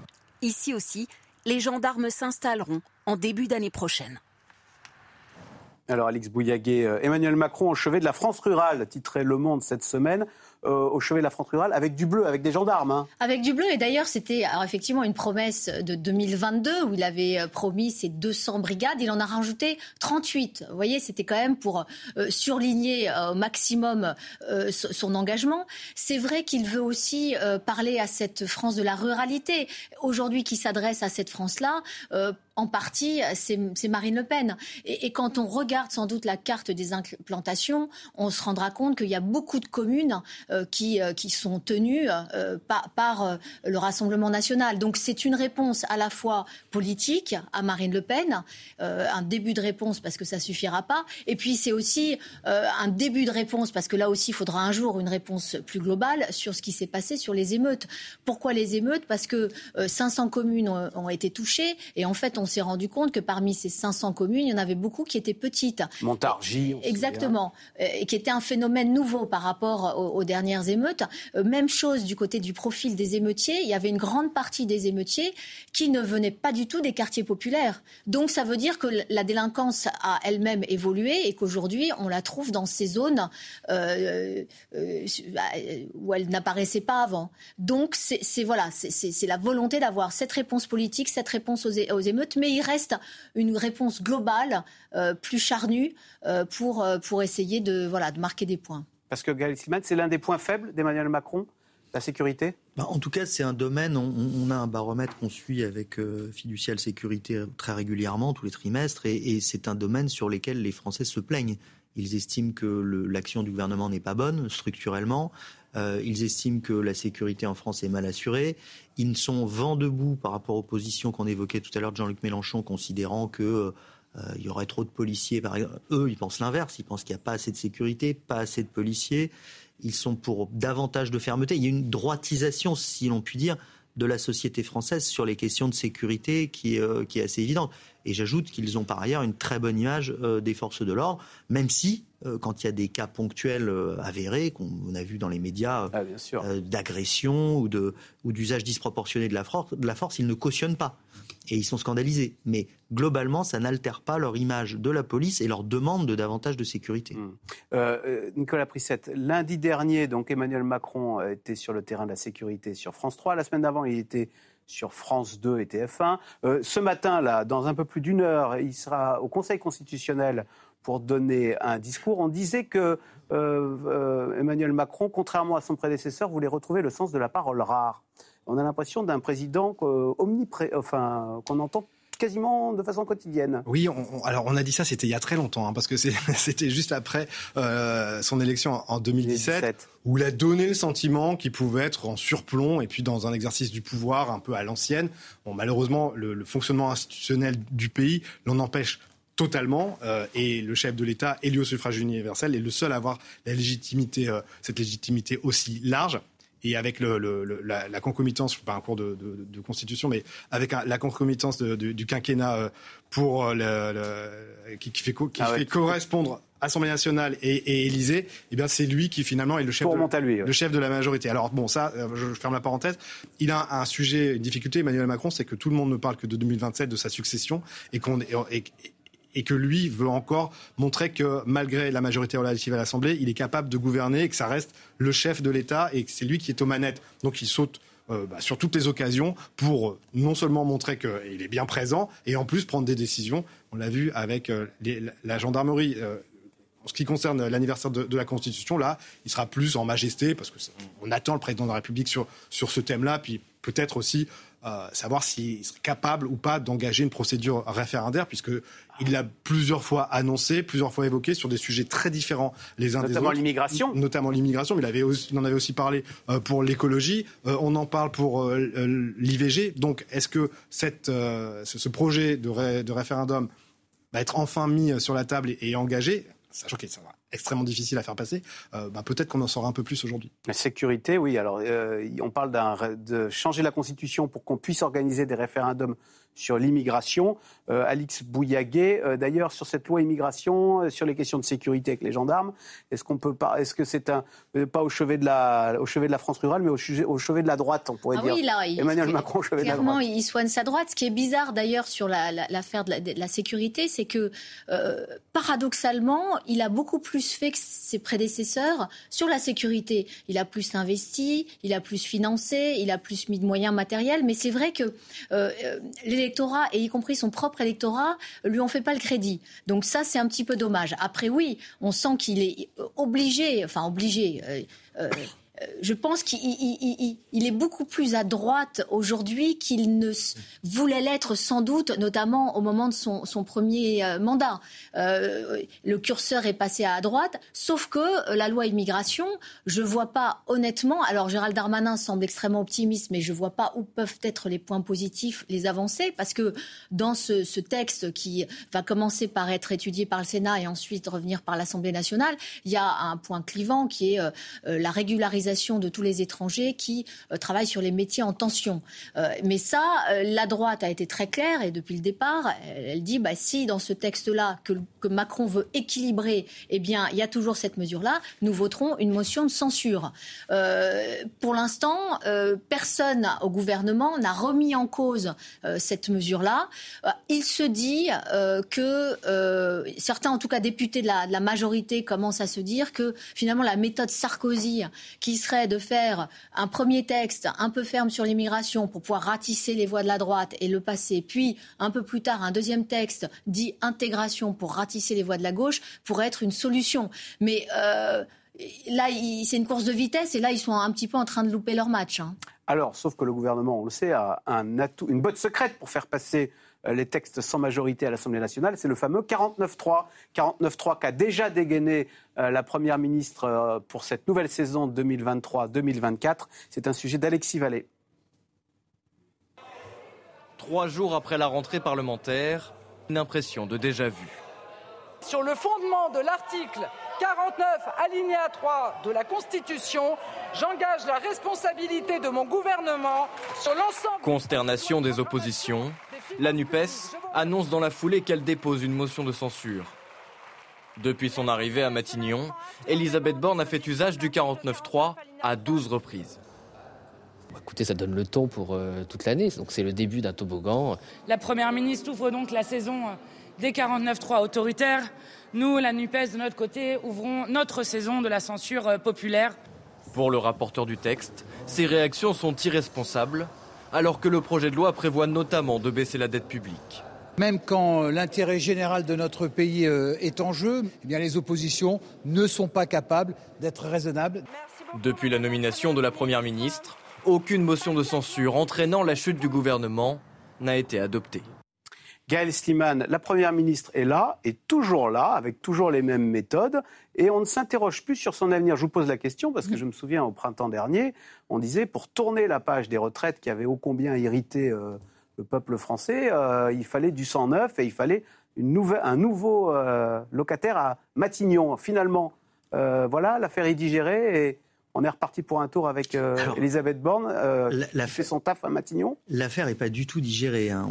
Ici aussi, les gendarmes s'installeront en début d'année prochaine. Alors, Alix Bouillaguet, Emmanuel Macron au chevet de la France rurale, titré Le Monde cette semaine. Euh, au chevet de la France rurale avec du bleu, avec des gendarmes. Hein. Avec du bleu. Et d'ailleurs, c'était effectivement une promesse de 2022 où il avait euh, promis ces 200 brigades. Il en a rajouté 38. Vous voyez, c'était quand même pour euh, surligner au maximum son engagement. C'est vrai qu'il veut aussi parler à cette France de la ruralité, aujourd'hui qui s'adresse à cette France-là en partie, c'est Marine Le Pen. Et, quand on regarde sans doute la carte des implantations, on se rendra compte qu'il y a beaucoup de communes qui, euh, qui sont tenues euh, par, par le Rassemblement national. Donc c'est une réponse à la fois politique à Marine Le Pen, un début de réponse parce que ça suffira pas, et puis c'est aussi un début de réponse parce que là aussi il faudra un jour une réponse plus globale sur ce qui s'est passé sur les émeutes. Pourquoi les émeutes? Parce que 500 communes ont, ont été touchées et en fait on s'est rendu compte que parmi ces 500 communes, il y en avait beaucoup qui étaient petites. Montargis. Exactement. Euh, et qui était un phénomène nouveau par rapport aux, dernières émeutes. Euh, même chose du côté du profil des émeutiers. Il y avait une grande partie des émeutiers qui ne venaient pas du tout des quartiers populaires. Donc ça veut dire que la délinquance a elle-même évolué et qu'aujourd'hui, on la trouve dans ces zones euh, où elle n'apparaissait pas avant. Donc c'est voilà, c'est la volonté d'avoir cette réponse politique, cette réponse aux, aux émeutes, mais il reste une réponse globale, euh, plus charnue, euh, pour, euh, pour essayer de, voilà, de marquer des points. Parce que Gaël Slimane, c'est l'un des points faibles d'Emmanuel Macron la sécurité? Bah, En tout cas, c'est un domaine, on, a un baromètre qu'on suit avec euh, Fiducial Sécurité très régulièrement, tous les trimestres, et, c'est un domaine sur lequel les Français se plaignent. Ils estiment que l'action du gouvernement n'est pas bonne structurellement. ils estiment que la sécurité en France est mal assurée. Ils sont vent debout par rapport aux positions qu'on évoquait tout à l'heure de Jean-Luc Mélenchon, considérant que euh, il y aurait trop de policiers. Par. Eux, ils pensent l'inverse. Ils pensent qu'il n'y a pas assez de sécurité, pas assez de policiers. Ils sont pour davantage de fermeté. Il y a une droitisation, si l'on peut dire, de la société française sur les questions de sécurité qui, euh, est assez évidente. Et j'ajoute qu'ils ont par ailleurs une très bonne image euh, des forces de l'ordre, même si, euh, quand il y a des cas ponctuels avérés, qu'on a vu dans les médias, ah, d'agression ou d'usage ou disproportionné de la, force, de la force, ils ne cautionnent pas. Et ils sont scandalisés. Mais globalement, ça n'altère pas leur image de la police et leur demande de davantage de sécurité. Mmh. Nicolas Prissette, lundi dernier, donc Emmanuel Macron était sur le terrain de la sécurité sur France 3. La semaine d'avant, il était sur France 2 et TF1. Euh, ce matin, là, dans un peu plus d'une heure, il sera au Conseil constitutionnel pour donner un discours. On disait que euh, euh, Emmanuel Macron, contrairement à son prédécesseur, voulait retrouver le sens de la parole rare. On a l'impression d'un président omnipré... enfin, qu'on entend quasiment de façon quotidienne. Oui, alors on a dit ça, c'était il y a très longtemps, hein, parce que [LAUGHS] c'était juste après euh, son élection en 2017, où il a donné le sentiment qu'il pouvait être en surplomb et puis dans un exercice du pouvoir un peu à l'ancienne. Bon, malheureusement, le, fonctionnement institutionnel du pays l'en empêche totalement euh, et le chef de l'État élu au suffrage universel est le seul à avoir la légitimité, euh, cette légitimité aussi large et avec le, la, concomitance, pas un cours de, constitution, mais avec la concomitance du quinquennat euh, pour euh, le, qui, fait, qui ah fait correspondre Assemblée nationale et, Élysée, eh bien c'est lui qui finalement est le chef, de, le chef de la majorité. Alors bon, ça, euh, je ferme la parenthèse. Il a un sujet, une difficulté, Emmanuel Macron, c'est que tout le monde ne parle que de 2027, de sa succession, et qu'on et que lui veut encore montrer que malgré la majorité relative à l'Assemblée, il est capable de gouverner et que ça reste le chef de l'État et que c'est lui qui est aux manettes. Donc il saute euh, bah, sur toutes les occasions pour euh, non seulement montrer qu'il est bien présent et en plus prendre des décisions. On l'a vu avec euh, la gendarmerie. en ce qui concerne l'anniversaire de, la Constitution, là, il sera plus en majesté parce qu'on attend le président de la République sur, sur ce thème-là, puis peut-être aussi savoir s'il serait capable ou pas d'engager une procédure référendaire, puisque il l'a plusieurs fois annoncé, plusieurs fois évoqué sur des sujets très différents les uns des autres. Notamment l'immigration. Notamment l'immigration, mais il, avait en avait aussi parlé euh, pour l'écologie. Euh, on en parle pour euh, l'IVG. Donc, est-ce que cette, ce, projet de, de, référendum va être enfin mis sur la table et, engagé? Sachant qu'il extrêmement difficile à faire passer, euh, bah, peut-être qu'on en saura un peu plus aujourd'hui. La sécurité, oui. Alors, euh, on parle de changer la Constitution pour qu'on puisse organiser des référendums sur l'immigration. Euh, Alix Bouillaguet, euh, d'ailleurs, sur cette loi immigration, euh, sur les questions de sécurité avec les gendarmes, est-ce qu'on peut pas, est-ce que c'est un, pas au chevet de la, au chevet de la France rurale, mais au, chevet, de la droite, on pourrait ah dire. Oui, là, Emmanuel Macron au chevet de la droite. Clairement, il soigne sa droite. Ce qui est bizarre d'ailleurs sur l'affaire la, de, la, sécurité, c'est que paradoxalement, il a beaucoup plus fait que ses prédécesseurs sur la sécurité. Il a plus investi, il a plus financé, il a plus mis de moyens matériels, mais c'est vrai que les électorat, et y compris son propre électorat, lui ont fait pas le crédit. Donc ça, c'est un petit peu dommage. Après, oui, on sent qu'il est obligé, enfin obligé. Euh, euh, je pense qu'il est beaucoup plus à droite aujourd'hui qu'il ne voulait l'être sans doute, notamment au moment de son, premier euh, mandat. Euh, le curseur est passé à droite, sauf que la loi immigration, je ne vois pas honnêtement, alors Gérald Darmanin semble extrêmement optimiste, mais je ne vois pas où peuvent être les points positifs, les avancées, parce que dans ce texte qui va commencer par être étudié par le Sénat et ensuite revenir par l'Assemblée nationale, il y a un point clivant qui est la régularisation de tous les étrangers qui euh, travaillent sur les métiers en tension. Euh, mais ça, euh, la droite a été très claire et depuis le départ, elle, dit bah, si dans ce texte-là que, Macron veut équilibrer, eh bien, il y a toujours cette mesure-là, nous voterons une motion de censure. pour l'instant, personne au gouvernement n'a remis en cause cette mesure-là. il se dit que certains, en tout cas députés de la, de la majorité, commencent à se dire que finalement la méthode Sarkozy, qui serait de faire un premier texte un peu ferme sur l'immigration pour pouvoir ratisser les voies de la droite et le passer, puis un peu plus tard un deuxième texte dit intégration pour ratisser les voies de la gauche, pourrait être une solution. Mais euh, là, c'est une course de vitesse et là, ils sont un petit peu en train de louper leur match. Hein. Alors, sauf que le gouvernement, on le sait, a un atout, une botte secrète pour faire passer les textes sans majorité à l'Assemblée nationale, c'est le fameux 49-3. 49-3 qu'a déjà dégainé euh, la Première ministre euh, pour cette nouvelle saison 2023-2024. C'est un sujet d'Alexis Vallée. Trois jours après la rentrée parlementaire, une impression de déjà-vu. Sur le fondement de l'article 49, alinéa 3 de la Constitution, j'engage la responsabilité de mon gouvernement sur l'ensemble. Consternation des oppositions. La NUPES annonce dans la foulée qu'elle dépose une motion de censure. Depuis son arrivée à Matignon, Elisabeth Borne a fait usage du 49-3 à 12 reprises. Écoutez, ça donne le ton pour euh, toute l'année, donc c'est le début d'un toboggan. La Première ministre ouvre donc la saison euh, des 49-3 autoritaires. Nous, la NUPES, de notre côté, ouvrons notre saison de la censure euh, populaire. Pour le rapporteur du texte, ces réactions sont irresponsables, alors que le projet de loi prévoit notamment de baisser la dette publique. Même quand l'intérêt général de notre pays est en jeu, eh bien les oppositions ne sont pas capables d'être raisonnables. Depuis la nomination de la Première ministre, aucune motion de censure entraînant la chute du gouvernement n'a été adoptée. Gaël Sliman, la Première ministre, est là, est toujours là, avec toujours les mêmes méthodes, et on ne s'interroge plus sur son avenir. Je vous pose la question parce que je me souviens au printemps dernier, on disait pour tourner la page des retraites qui avait ô combien irrité euh, le peuple français, euh, il fallait du sang neuf et il fallait un nouveau euh, locataire à Matignon. Finalement, voilà, l'affaire est digérée et on est reparti pour un tour avec euh, Elisabeth Borne, euh, qui fait son taf à Matignon. L'affaire n'est pas du tout digérée. Hein.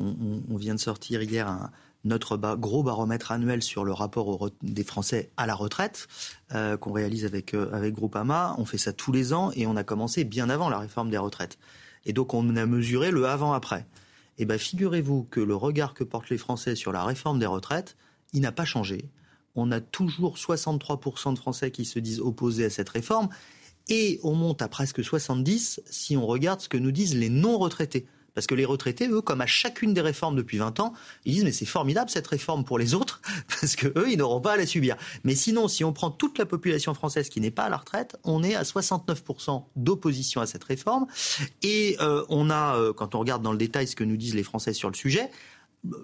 On, vient de sortir hier notre gros baromètre annuel sur le rapport des Français à la retraite euh, qu'on réalise avec, avec Groupama. On fait ça tous les ans et on a commencé bien avant la réforme des retraites. Et donc on a mesuré le avant-après. Eh bien figurez-vous que le regard que portent les Français sur la réforme des retraites, il n'a pas changé. On a toujours 63% de Français qui se disent opposés à cette réforme et on monte à presque 70 si on regarde ce que nous disent les non-retraités. Parce que les retraités, eux, comme à chacune des réformes depuis 20 ans, ils disent mais c'est formidable cette réforme pour les autres, [LAUGHS] parce que eux, ils n'auront pas à la subir. Mais sinon, si on prend toute la population française qui n'est pas à la retraite, on est à 69% d'opposition à cette réforme. Et euh, on a, euh, quand on regarde dans le détail ce que nous disent les Français sur le sujet,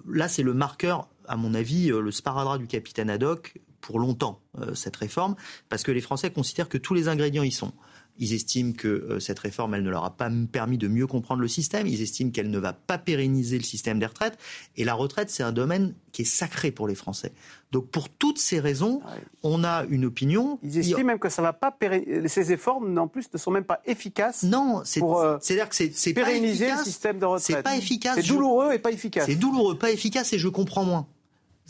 là c'est le marqueur, à mon avis, euh, le sparadrap du capitaine Haddock pour longtemps cette réforme, parce que les Français considèrent que tous les ingrédients y sont. Ils estiment que euh, cette réforme, elle ne leur a pas permis de mieux comprendre le système. Ils estiment qu'elle ne va pas pérenniser le système des retraites. Et la retraite, c'est un domaine qui est sacré pour les Français. Donc pour toutes ces raisons, on a une opinion. Ils estiment même que ça va pas pérenniser. Ces efforts, en plus, ne sont même pas efficaces. Non, c'est euh, à dire que c'est pérenniser pas le système de retraite. C'est pas efficace. C'est douloureux et pas efficace. C'est douloureux, pas efficace, et je comprends moins.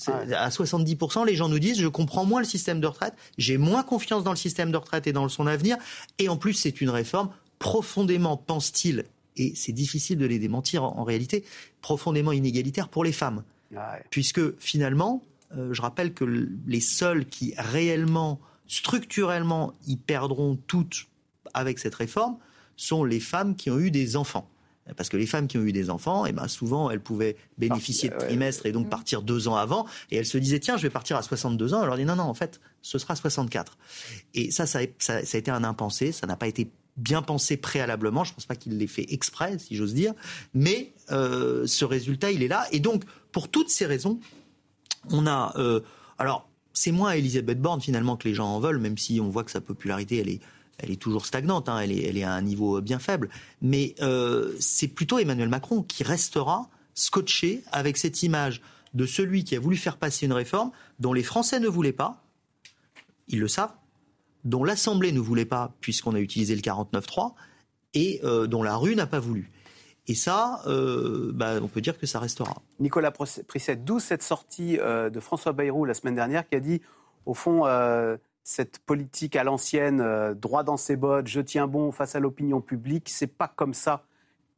À 70%, les gens nous disent je comprends moins le système de retraite, j'ai moins confiance dans le système de retraite et dans son avenir. Et en plus, c'est une réforme profondément, pense-t-il, et c'est difficile de les démentir en, réalité, profondément inégalitaire pour les femmes. Puisque finalement, euh, je rappelle que les seuls qui réellement, structurellement, y perdront toutes avec cette réforme sont les femmes qui ont eu des enfants. Parce que les femmes qui ont eu des enfants, eh ben souvent, elles pouvaient bénéficier de trimestres et donc partir deux ans avant. Et elles se disaient, tiens, je vais partir à 62 ans. Elle leur dit, non, non, en fait, ce sera 64. Et ça, ça, a été un impensé. Ça n'a pas été bien pensé préalablement. Je ne pense pas qu'il l'ait fait exprès, si j'ose dire. Mais euh, ce résultat, il est là. Et donc, pour toutes ces raisons, on a... Euh, alors, c'est moins Elisabeth Borne, finalement, que les gens en veulent, même si on voit que sa popularité, elle est elle est toujours stagnante, hein, elle, est, à un niveau bien faible. Mais euh, c'est plutôt Emmanuel Macron qui restera scotché avec cette image de celui qui a voulu faire passer une réforme dont les Français ne voulaient pas, ils le savent, dont l'Assemblée ne voulait pas puisqu'on a utilisé le 49-3, et euh, dont la rue n'a pas voulu. Et ça, euh, bah, on peut dire que ça restera. Nicolas Prisset, d'où cette sortie de François Bayrou la semaine dernière qui a dit, au fond, cette politique à l'ancienne, euh, droit dans ses bottes, je tiens bon face à l'opinion publique, c'est pas comme ça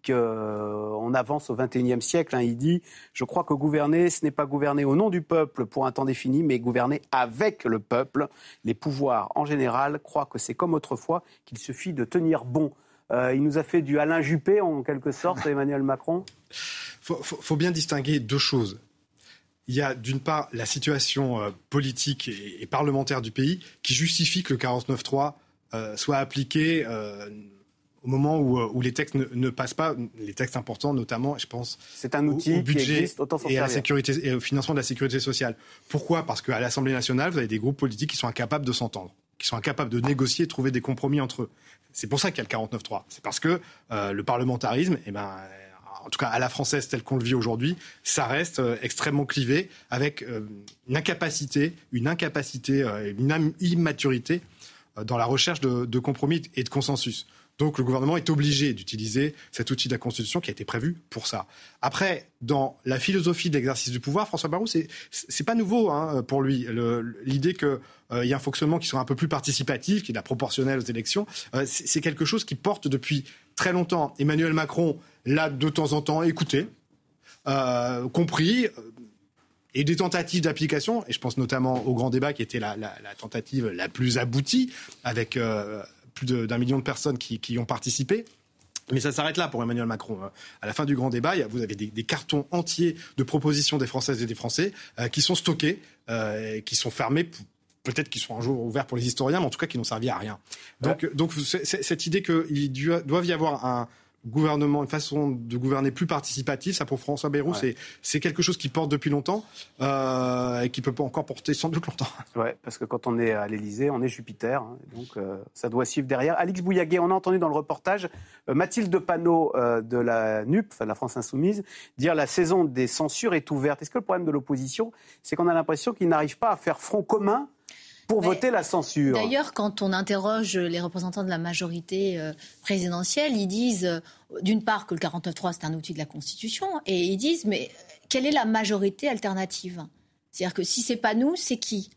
qu'on euh, avance au XXIe siècle. Hein. Il dit, je crois que gouverner, ce n'est pas gouverner au nom du peuple pour un temps défini, mais gouverner avec le peuple. Les pouvoirs, en général, croient que c'est comme autrefois, qu'il suffit de tenir bon. Euh, il nous a fait du Alain Juppé, en quelque sorte, [LAUGHS] Emmanuel Macron? Il faut, bien distinguer deux choses il y a d'une part la situation euh, politique et, parlementaire du pays qui justifie que le 49.3 euh, soit appliqué euh, au moment où, les textes ne, passent pas, les textes importants notamment, je pense, c'est un outil au, budget qui existe, autant et à la sécurité et au financement de la sécurité sociale. Pourquoi? Parce qu'à l'Assemblée nationale, vous avez des groupes politiques qui sont incapables de s'entendre, qui sont incapables de négocier et de trouver des compromis entre eux. C'est pour ça qu'il y a le 49.3. C'est parce que le parlementarisme, eh ben, en tout cas à la française telle qu'on le vit aujourd'hui, ça reste euh, extrêmement clivé avec euh, une incapacité, une incapacité, euh, une immaturité dans la recherche de, compromis et de consensus. Donc le gouvernement est obligé d'utiliser cet outil de la Constitution qui a été prévu pour ça. Après, dans la philosophie de l'exercice du pouvoir, François Barrou, c'est c'est pas nouveau hein, pour lui. L'idée qu'il y a un fonctionnement qui soit un peu plus participatif, qui est la proportionnelle aux élections, c'est quelque chose qui porte depuis très longtemps. Emmanuel Macron l'a de temps en temps écouté, euh, compris, euh, et des tentatives d'application, et je pense notamment au grand débat qui était la, tentative la plus aboutie, avec euh, plus d'un million de personnes qui, y ont participé. Mais ça s'arrête là pour Emmanuel Macron. À la fin du grand débat, vous avez des, cartons entiers de propositions des Françaises et des Français qui sont stockés, qui sont fermés peut-être qu'ils seront un jour ouverts pour les historiens, mais en tout cas qui n'ont servi à rien. Donc, donc cette idée qu'il doit y avoir un, gouvernement, une façon de gouverner plus participative. Ça, pour François Bayrou, c'est quelque chose qui porte depuis longtemps euh, et qui peut pas encore porter sans doute longtemps. [LAUGHS] Ouais, parce que quand on est à l'Élysée, on est Jupiter, hein, donc euh, ça doit suivre derrière. Alix Bouillaguet, on a entendu dans le reportage euh, Mathilde Panot de la NUP, enfin, de la France Insoumise, dire la saison des censures est ouverte. Est-ce que le problème de l'opposition, c'est qu'on a l'impression qu'ils n'arrivent pas à faire front commun pour voter la censure. D'ailleurs, quand on interroge les représentants de la majorité euh, présidentielle, ils disent euh, d'une part que le 49.3 c'est un outil de la Constitution, et ils disent mais quelle est la majorité alternative? C'est-à-dire que si c'est pas nous, c'est qui?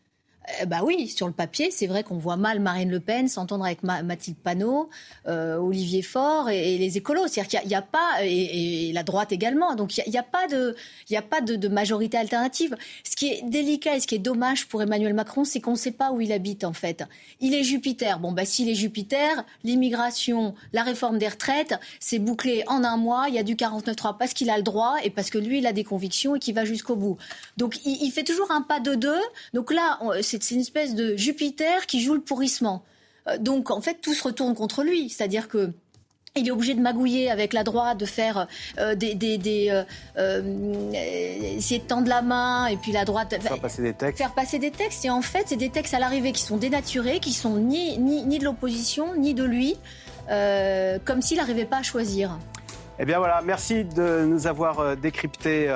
Bah oui, sur le papier, c'est vrai qu'on voit mal Marine Le Pen s'entendre avec Mathilde Panot, euh, Olivier Faure et, les écolos. C'est-à-dire qu'il n'y a, pas, et, la droite également, donc il n'y a, pas, de, y a pas de, majorité alternative. Ce qui est délicat et ce qui est dommage pour Emmanuel Macron, c'est qu'on ne sait pas où il habite en fait. Il est Jupiter. Bon, bah s'il est Jupiter, l'immigration, la réforme des retraites, c'est bouclé en un mois. Il y a du 49-3 parce qu'il a le droit et parce que lui, il a des convictions et qu'il va jusqu'au bout. Donc il, il, fait toujours un pas de deux. Donc là, c'est c'est une espèce de Jupiter qui joue le pourrissement. Euh, donc en fait, tout se retourne contre lui. C'est-à-dire que il est obligé de magouiller avec la droite, de faire euh, des, des, des euh, euh, essayer de tendre la main et puis la droite faire passer des textes. Faire passer des textes et en fait c'est des textes à l'arrivée qui sont dénaturés, qui sont ni ni, ni de l'opposition ni de lui, comme s'il n'arrivait pas à choisir. Eh bien voilà, merci de nous avoir décrypté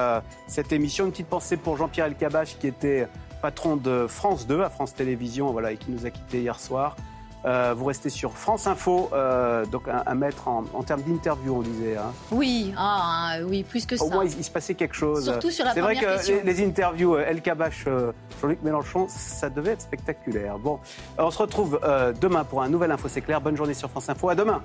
cette émission. Une petite pensée pour Jean-Pierre Elkabach qui était patron de France 2 à France Télévisions voilà, et qui nous a quittés hier soir. Euh, vous restez sur France Info, euh, donc un, maître en, termes d'interview, on disait. Hein. Oui, ah, oui, plus que ça. Au moins, il, se passait quelque chose. Surtout sur la C'est vrai que les, les, interviews euh, El Kabash, Jean-Luc Mélenchon, ça devait être spectaculaire. Bon, on se retrouve demain pour un nouvel Info C'est clair. Bonne journée sur France Info. À demain.